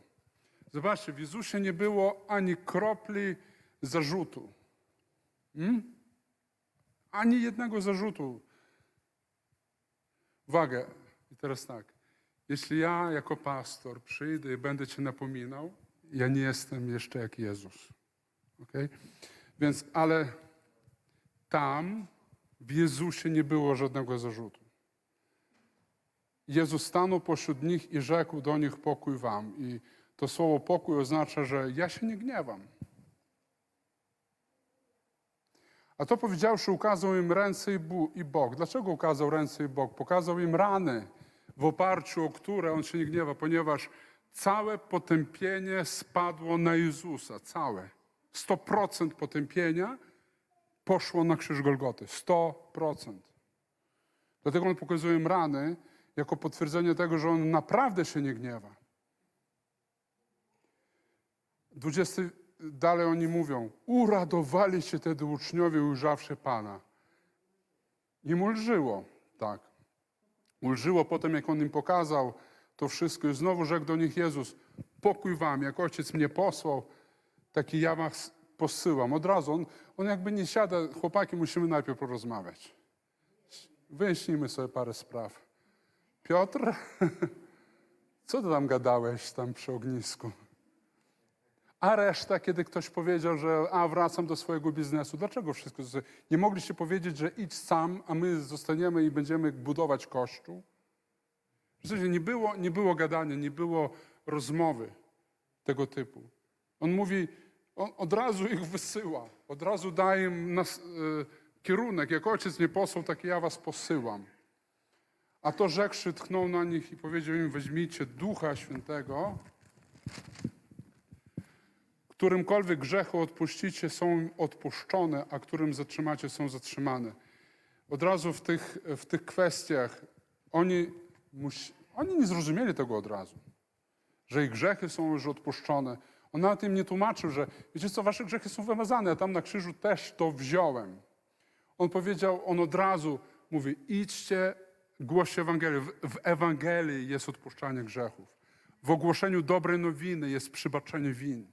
Zobaczcie, w Jezusie nie było ani kropli zarzutu. Hmm? Ani jednego zarzutu. Uwaga, i teraz tak. Jeśli ja jako pastor przyjdę i będę cię napominał, ja nie jestem jeszcze jak Jezus. Okay? Więc, ale tam w Jezusie nie było żadnego zarzutu. Jezus stanął pośród nich i rzekł do nich pokój wam. I to słowo pokój oznacza, że ja się nie gniewam. A to powiedziawszy, ukazał im ręce i, bok. Dlaczego ukazał ręce i bok? Pokazał im rany, w oparciu o które on się nie gniewa, ponieważ całe potępienie spadło na Jezusa. Całe. 100% potępienia poszło na krzyż Golgoty. 100%. Dlatego on pokazuje rany jako potwierdzenie tego, że on naprawdę się nie gniewa. 20, dalej oni mówią, uradowali się wtedy uczniowie ujrzawszy Pana. Im ulżyło, tak. Ulżyło potem, jak on im pokazał to wszystko i znowu rzekł do nich Jezus, pokój wam, jak ojciec mnie posłał, taki ja was posyłam. Od razu, on, on jakby nie siada, chłopaki, musimy najpierw porozmawiać. Wyjaśnijmy sobie parę spraw. Piotr, *laughs* co ty tam gadałeś tam przy ognisku? A reszta, kiedy ktoś powiedział, że a wracam do swojego biznesu, dlaczego wszystko? Nie mogliście powiedzieć, że idź sam, a my zostaniemy i będziemy budować kościół? W sensie nie było, nie było gadania, nie było rozmowy tego typu. On mówi, On od razu ich wysyła, od razu daje im nas, e, kierunek. Jak ojciec mnie posłał, tak ja was posyłam. A to rzekszy tchnął na nich i powiedział im, weźmijcie Ducha Świętego, którymkolwiek grzechu odpuścicie, są odpuszczone, a którym zatrzymacie, są zatrzymane. Od razu w tych, w tych kwestiach oni, oni nie zrozumieli tego od razu, że ich grzechy są już odpuszczone. On nawet im nie tłumaczył, że wiecie co, wasze grzechy są wymazane, a tam na krzyżu też to wziąłem. On powiedział, on od razu mówi, idźcie, głoście Ewangelię. W, w Ewangelii jest odpuszczanie grzechów. W ogłoszeniu dobrej nowiny jest przybaczenie win.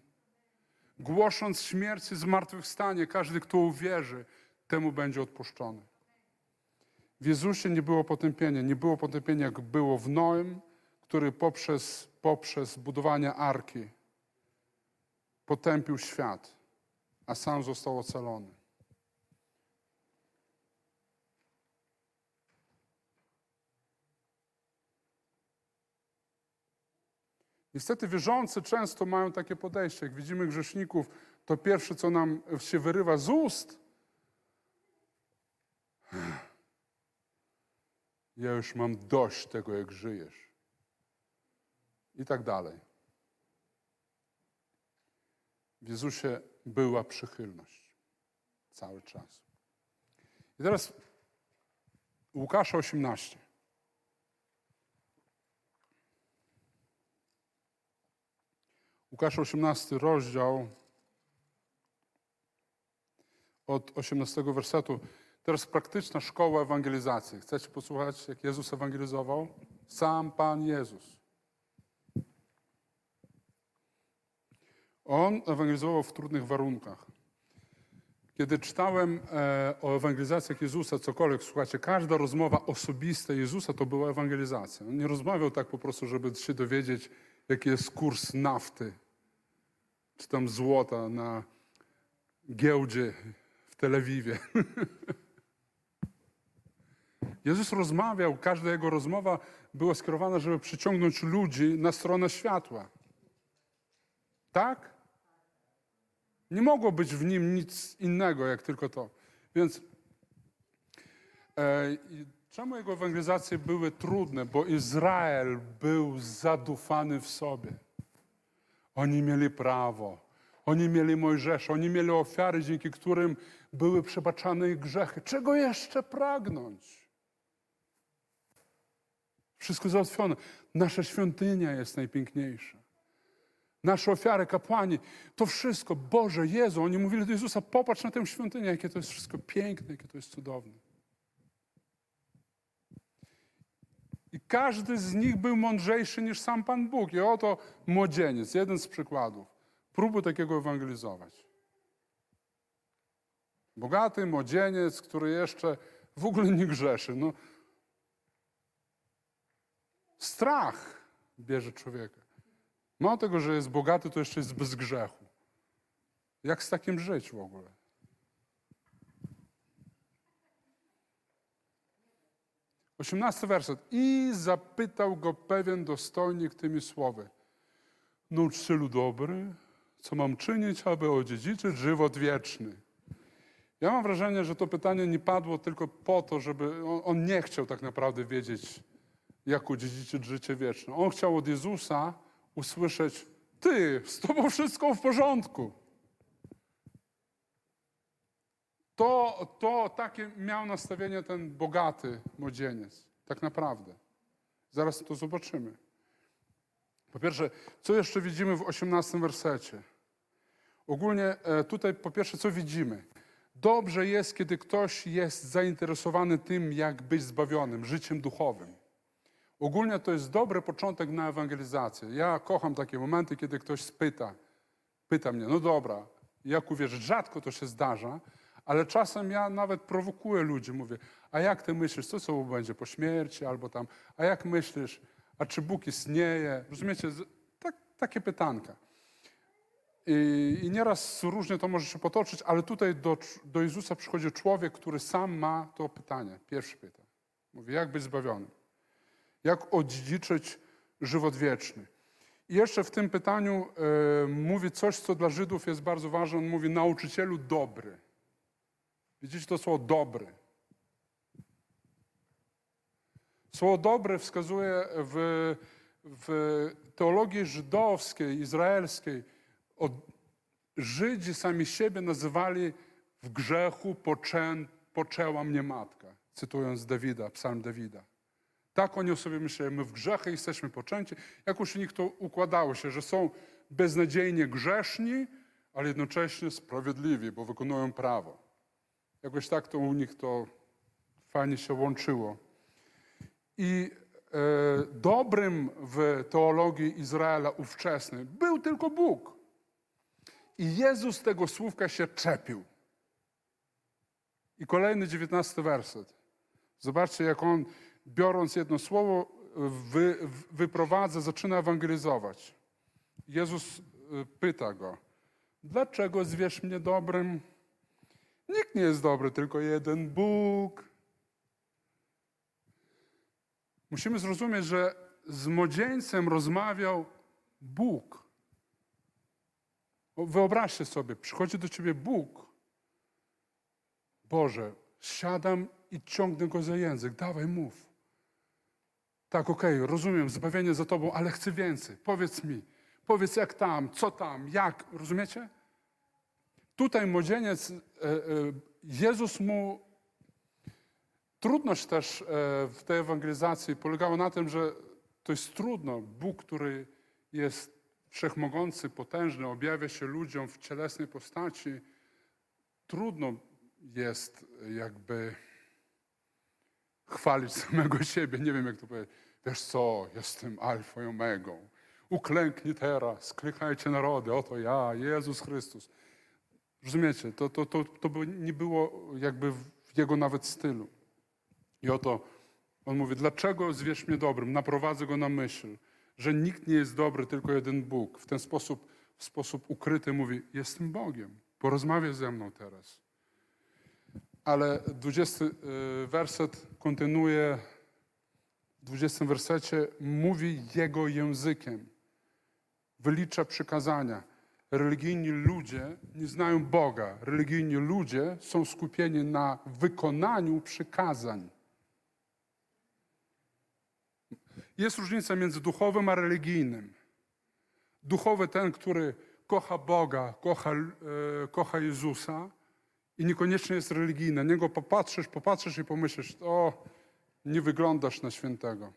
Głosząc śmierć i zmartwychwstanie, każdy, kto uwierzy, temu będzie odpuszczony. W Jezusie nie było potępienia. Nie było potępienia, jak było w Noem, który poprzez, poprzez budowanie arki potępił świat, a sam został ocalony. Niestety wierzący często mają takie podejście. Jak widzimy grzeszników, to pierwsze, co nam się wyrywa z ust, ja już mam dość tego, jak żyjesz. I tak dalej. W Jezusie była przychylność cały czas. I teraz Łukasza 18. Łukasz 18 rozdział od 18 wersetu. Teraz praktyczna szkoła ewangelizacji. Chcecie posłuchać, jak Jezus ewangelizował? Sam Pan Jezus. On ewangelizował w trudnych warunkach. Kiedy czytałem e, o ewangelizacjach Jezusa, cokolwiek, słuchajcie, każda rozmowa osobista Jezusa to była ewangelizacja. On nie rozmawiał tak po prostu, żeby się dowiedzieć, jaki jest kurs nafty, czy tam złota na giełdzie w Tel Awiwie. *laughs* Jezus rozmawiał, każda jego rozmowa była skierowana, żeby przyciągnąć ludzi na stronę światła. Tak? Nie mogło być w nim nic innego, jak tylko to. Więc e, czemu jego ewangelizacje były trudne? Bo Izrael był zadufany w sobie. Oni mieli prawo. Oni mieli Mojżesza, oni mieli ofiary, dzięki którym były przebaczane ich grzechy. Czego jeszcze pragnąć? Wszystko załatwione. Nasza świątynia jest najpiękniejsza. Nasze ofiary, kapłani, to wszystko, Boże, Jezu, oni mówili do Jezusa, popatrz na tę świątynię, jakie to jest wszystko piękne, jakie to jest cudowne. I każdy z nich był mądrzejszy niż sam Pan Bóg. I oto młodzieniec, jeden z przykładów. Próby takiego ewangelizować. Bogaty młodzieniec, który jeszcze w ogóle nie grzeszy. No, strach bierze człowieka. Mało tego, że jest bogaty, to jeszcze jest bez grzechu. Jak z takim żyć w ogóle? Osiemnasty werset. I zapytał go pewien dostojnik tymi słowy. Nauczycielu dobry, co mam czynić, aby odziedziczyć żywot wieczny? Ja mam wrażenie, że to pytanie nie padło tylko po to, żeby on, on nie chciał tak naprawdę wiedzieć, jak odziedziczyć życie wieczne. On chciał od Jezusa usłyszeć: Ty, z tobą wszystko w porządku. To, to takie miał nastawienie ten bogaty młodzieniec, tak naprawdę. Zaraz to zobaczymy. Po pierwsze, co jeszcze widzimy w 18 wersecie? Ogólnie e, tutaj po pierwsze, co widzimy? Dobrze jest, kiedy ktoś jest zainteresowany tym, jak być zbawionym, życiem duchowym. Ogólnie to jest dobry początek na ewangelizację. Ja kocham takie momenty, kiedy ktoś spyta, pyta mnie, no dobra, jak uwierzyć? Rzadko to się zdarza, ale czasem ja nawet prowokuję ludzi, mówię, a jak ty myślisz, co co będzie po śmierci, albo tam, a jak myślisz, a czy Bóg istnieje? Rozumiecie, tak, takie pytanka. I, I nieraz różnie to może się potoczyć, ale tutaj do, do Jezusa przychodzi człowiek, który sam ma to pytanie. Pierwsze pyta. Mówi, jak być zbawionym? Jak odziedziczyć żywot wieczny? I jeszcze w tym pytaniu e, mówi coś, co dla Żydów jest bardzo ważne. On mówi nauczycielu dobry. Widzicie to słowo dobry. Słowo dobre wskazuje w, w teologii żydowskiej, izraelskiej. Od, Żydzi sami siebie nazywali w grzechu poczę, poczęła mnie matka, cytując Dawida, psalm Dawida. Tak oni o sobie myśleli, my w grzechy jesteśmy poczęci. Jakoś u nich to układało się, że są beznadziejnie grzeszni, ale jednocześnie sprawiedliwi, bo wykonują prawo. Jakoś tak to u nich to fajnie się łączyło. I e, dobrym w teologii Izraela ówczesnej był tylko Bóg. I Jezus tego słówka się czepił. I kolejny dziewiętnasty werset. Zobaczcie, jak on, biorąc jedno słowo, wy, wyprowadza, zaczyna ewangelizować. Jezus y, pyta go, dlaczego zwierz mnie dobrym? Nikt nie jest dobry, tylko jeden Bóg. Musimy zrozumieć, że z młodzieńcem rozmawiał Bóg. Wyobraźcie sobie, przychodzi do ciebie Bóg. Boże, siadam i ciągnę go za język. Dawaj, mów. Tak, okej, rozumiem, zbawienie za tobą, ale chcę więcej. Powiedz mi, powiedz jak tam, co tam, jak, rozumiecie? Tutaj młodzieniec, e, e, Jezus mu Trudność też e, w tej ewangelizacji polegała na tym, że to jest trudno. Bóg, który jest wszechmogący, potężny, objawia się ludziom w cielesnej postaci. Trudno jest jakby chwalić samego siebie. Nie wiem, jak to powiedzieć. Wiesz co, jestem alfą i. Uklęknij teraz, klikajcie narody, oto ja, Jezus Chrystus. Rozumiecie, to, to, to, to by nie było jakby w jego nawet stylu. I oto on mówi, dlaczego zwierz mnie dobrym? Naprowadzę go na myśl, że nikt nie jest dobry, tylko jeden Bóg. W ten sposób, w sposób ukryty mówi, jestem Bogiem, porozmawiaj ze mną teraz. Ale 20 y, werset kontynuuje, w 20 wersecie mówi jego językiem, wylicza przykazania. Religijni ludzie nie znają Boga. Religijni ludzie są skupieni na wykonaniu przykazań. Jest różnica między duchowym a religijnym. Duchowy ten, który kocha Boga, kocha, e, kocha Jezusa i niekoniecznie jest religijny. Na niego popatrzysz, popatrzysz i pomyślisz, o, nie wyglądasz na świętego.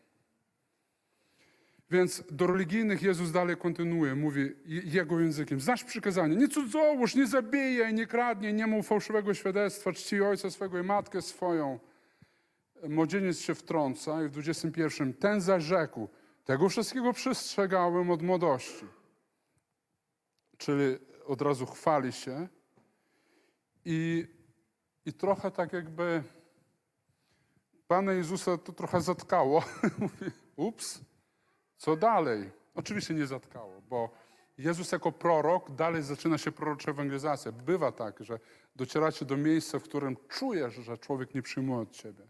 Więc do religijnych Jezus dalej kontynuuje, mówi jego językiem. Znasz przykazanie, nie cudzołóż, nie zabijaj, nie kradnij, nie mów fałszywego świadectwa, czci ojca swego i matkę swoją młodzieniec się wtrąca i w 21 ten zaś rzekł, tego wszystkiego przestrzegałem od młodości. Czyli od razu chwali się i, i trochę tak jakby Pana Jezusa to trochę zatkało. *laughs* Mówi, ups, co dalej? Oczywiście nie zatkało, bo Jezus jako prorok dalej zaczyna się prorocza ewangelizacja. Bywa tak, że docieracie do miejsca, w którym czujesz, że człowiek nie przyjmuje od ciebie.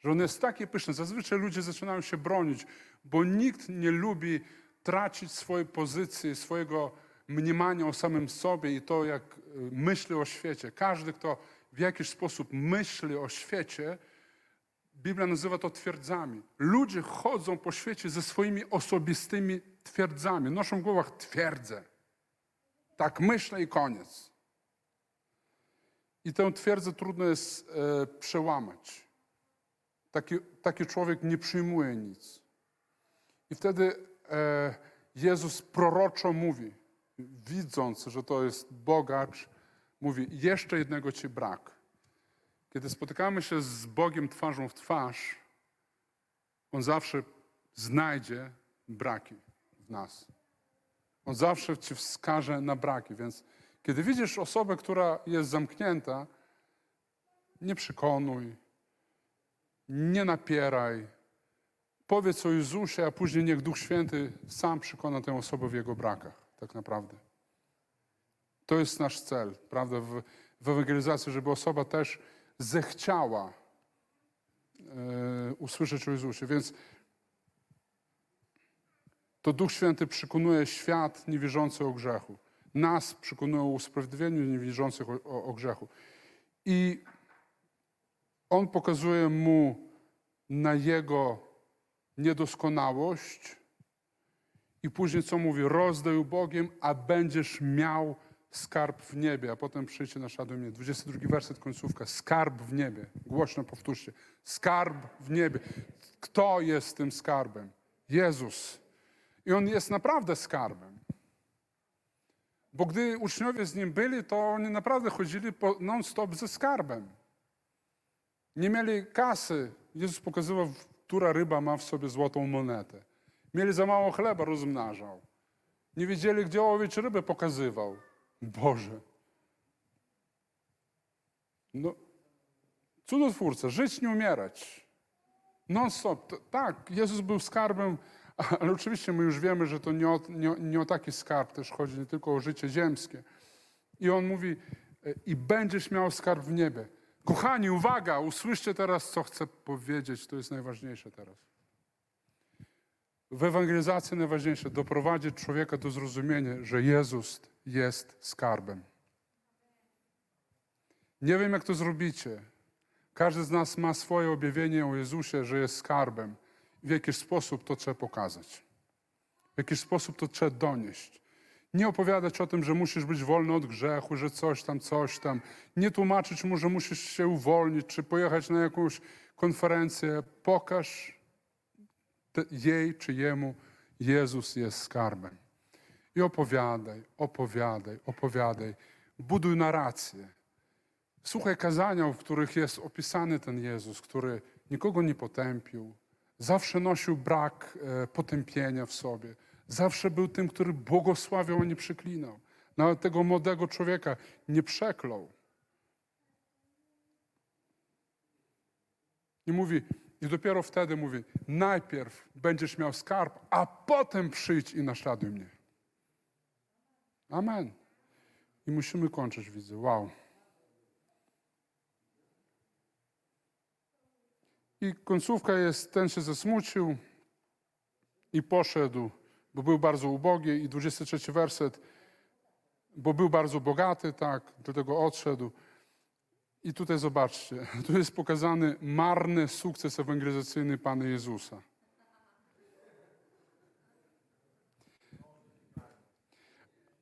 Że on jest taki pyszny. Zazwyczaj ludzie zaczynają się bronić, bo nikt nie lubi tracić swojej pozycji, swojego mniemania o samym sobie i to, jak y, myśli o świecie. Każdy, kto w jakiś sposób myśli o świecie, Biblia nazywa to twierdzami. Ludzie chodzą po świecie ze swoimi osobistymi twierdzami. Noszą w głowach twierdzę. Tak myślę i koniec. I tę twierdzę trudno jest e, przełamać. Taki, taki człowiek nie przyjmuje nic. I wtedy e, Jezus proroczo mówi, widząc, że to jest bogacz, mówi: Jeszcze jednego ci brak. Kiedy spotykamy się z Bogiem twarzą w twarz, On zawsze znajdzie braki w nas. On zawsze ci wskaże na braki. Więc kiedy widzisz osobę, która jest zamknięta, nie przekonuj, nie napieraj. Powiedz o Jezusie, a później niech Duch Święty sam przekona tę osobę w jego brakach, tak naprawdę. To jest nasz cel, prawda, w, w ewangelizacji, żeby osoba też zechciała e, usłyszeć o Jezusie. Więc to Duch Święty przekonuje świat niewierzący o grzechu. Nas przekonuje o usprawiedliwieniu niewierzących o, o, o grzechu. I On pokazuje mu na jego niedoskonałość i później co mówi? Rozdaj ubogim, a będziesz miał skarb w niebie. A potem przyjdzie naśladuj mnie. 22 werset, końcówka. Skarb w niebie. Głośno powtórzcie. Skarb w niebie. Kto jest tym skarbem? Jezus. I On jest naprawdę skarbem. Bo gdy uczniowie z Nim byli, to oni naprawdę chodzili non-stop ze skarbem. Nie mieli kasy. Jezus pokazywał, która ryba ma w sobie złotą monetę. Mieli za mało chleba, rozmnażał. Nie wiedzieli, gdzie łowić rybę, pokazywał. Boże. No, cudotwórca, żyć, nie umierać. Non-stop. To- Tak, Jezus był skarbem, *laughs* ale oczywiście my już wiemy, że to nie o, nie, nie o taki skarb też chodzi, nie tylko o życie ziemskie. I on mówi, e, i będziesz miał skarb w niebie. Kochani, uwaga, usłyszcie teraz, co chcę powiedzieć, to jest najważniejsze teraz. W ewangelizacji najważniejsze doprowadzić człowieka do zrozumienia, że Jezus jest skarbem. Nie wiem, jak to zrobicie. Każdy z nas ma swoje objawienie o Jezusie, że jest skarbem. W jakiś sposób to trzeba pokazać. W jakiś sposób to trzeba donieść. Nie opowiadać o tym, że musisz być wolny od grzechu, że coś tam, coś tam. Nie tłumaczyć mu, że musisz się uwolnić, czy pojechać na jakąś konferencję. Pokaż jej czy jemu, Jezus jest skarbem. I opowiadaj, opowiadaj, opowiadaj. Buduj narrację. Słuchaj kazania, w których jest opisany ten Jezus, który nikogo nie potępił, zawsze nosił brak e, potępienia w sobie, zawsze był tym, który błogosławiał, a nie przeklinał. Nawet tego młodego człowieka nie przeklął. I mówi, i dopiero wtedy mówi, najpierw będziesz miał skarb, a potem przyjdź i naśladuj mnie. Amen. I musimy kończyć, widzę. Wow. I końcówka jest, ten się zasmucił i poszedł, bo był bardzo ubogi. I 23 werset, bo był bardzo bogaty, tak, dlatego odszedł. I tutaj zobaczcie, *laughs* tu jest pokazany marny sukces ewangelizacyjny Pana Jezusa.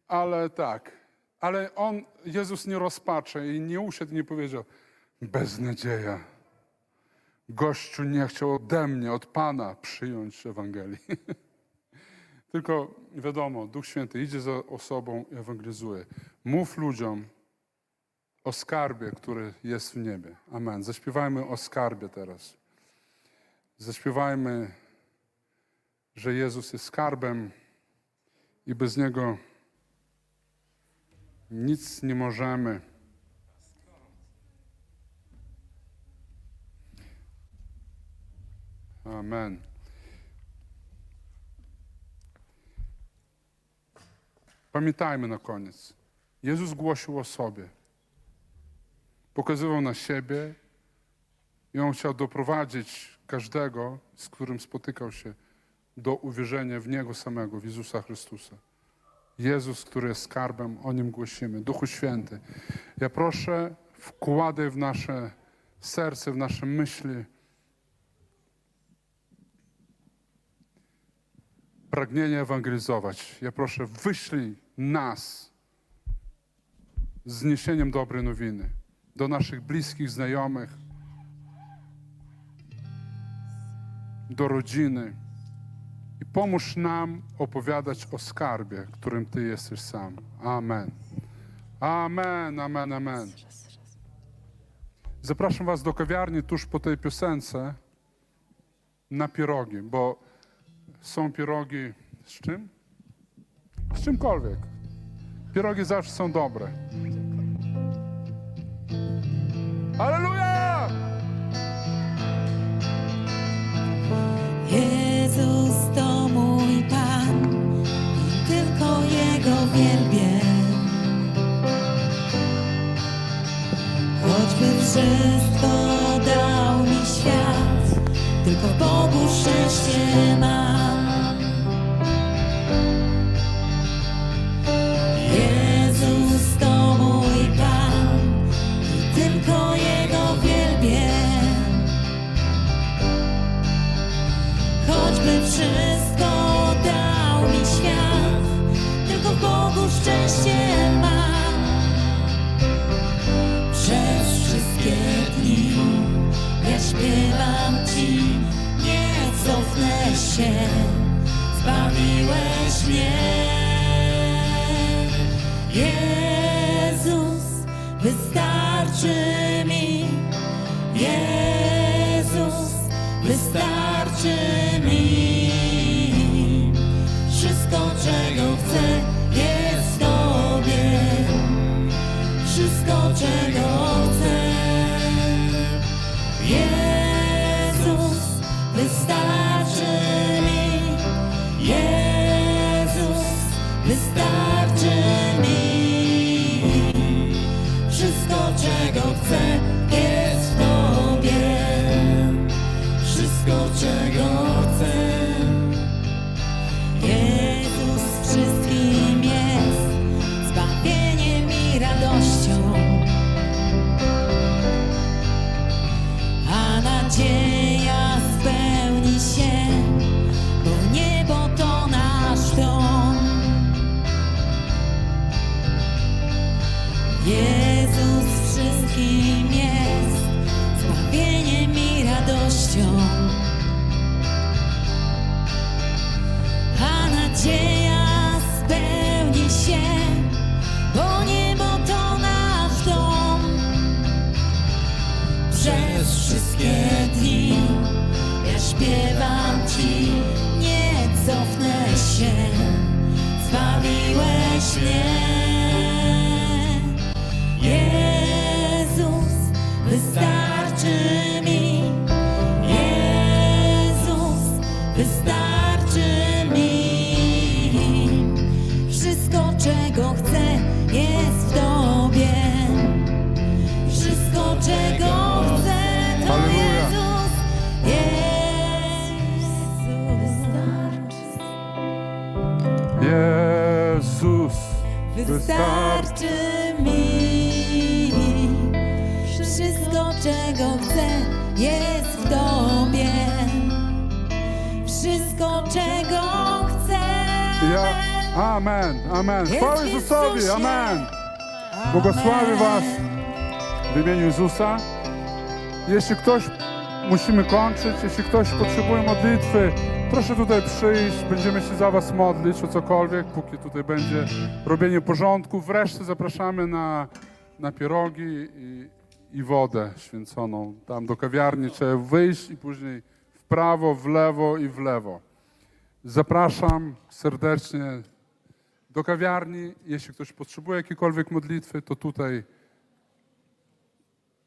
Ale tak, ale on, Jezus nie rozpaczy i nie usiadł nie powiedział, beznadzieja. Gościu nie chciał ode mnie, od Pana przyjąć Ewangelii. *laughs* Tylko wiadomo, Duch Święty idzie za osobą i ewangelizuje. Mów ludziom o skarbie, który jest w niebie. Amen. Zaśpiewajmy o skarbie teraz. Zaśpiewajmy, że Jezus jest skarbem i bez Niego nic nie możemy. Amen. Pamiętajmy na koniec. Jezus głosił o sobie. Pokazywał na siebie i On chciał doprowadzić każdego, z którym spotykał się, do uwierzenia w Niego samego, w Jezusa Chrystusa. Jezus, który jest skarbem, o Nim głosimy. Duchu Święty, ja proszę, wkładaj w nasze serce, w nasze myśli pragnienie ewangelizować. Ja proszę, wyślij nas z niesieniem dobrej nowiny do naszych bliskich, znajomych, do rodziny i pomóż nam opowiadać o skarbie, którym Ty jesteś sam. Amen. Amen, amen, amen. Zapraszam Was do kawiarni tuż po tej piosence na pierogi, bo są pierogi z czym? Z czymkolwiek. Pierogi zawsze są dobre. Aleluja! Jezus to mój Pan i tylko Jego wielbię. Choćby wszystko dał mi świat, tylko Bogu szczęście mam. Błogosławię Was w imieniu Jezusa. Jeśli ktoś, musimy kończyć, jeśli ktoś potrzebuje modlitwy, proszę tutaj przyjść, będziemy się za Was modlić o cokolwiek, póki tutaj będzie robienie porządku. Wreszcie zapraszamy na, na pierogi i, i wodę święconą. Tam do kawiarni trzeba wyjść i później w prawo, w lewo i w lewo. Zapraszam serdecznie do kawiarni. Jeśli ktoś potrzebuje jakiejkolwiek modlitwy, to tutaj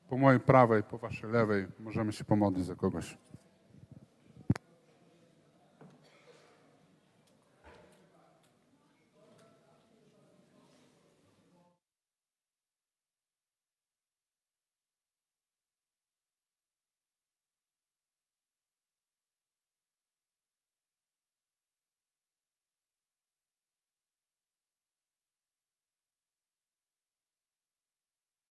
po mojej prawej, po waszej lewej możemy się pomodlić za kogoś.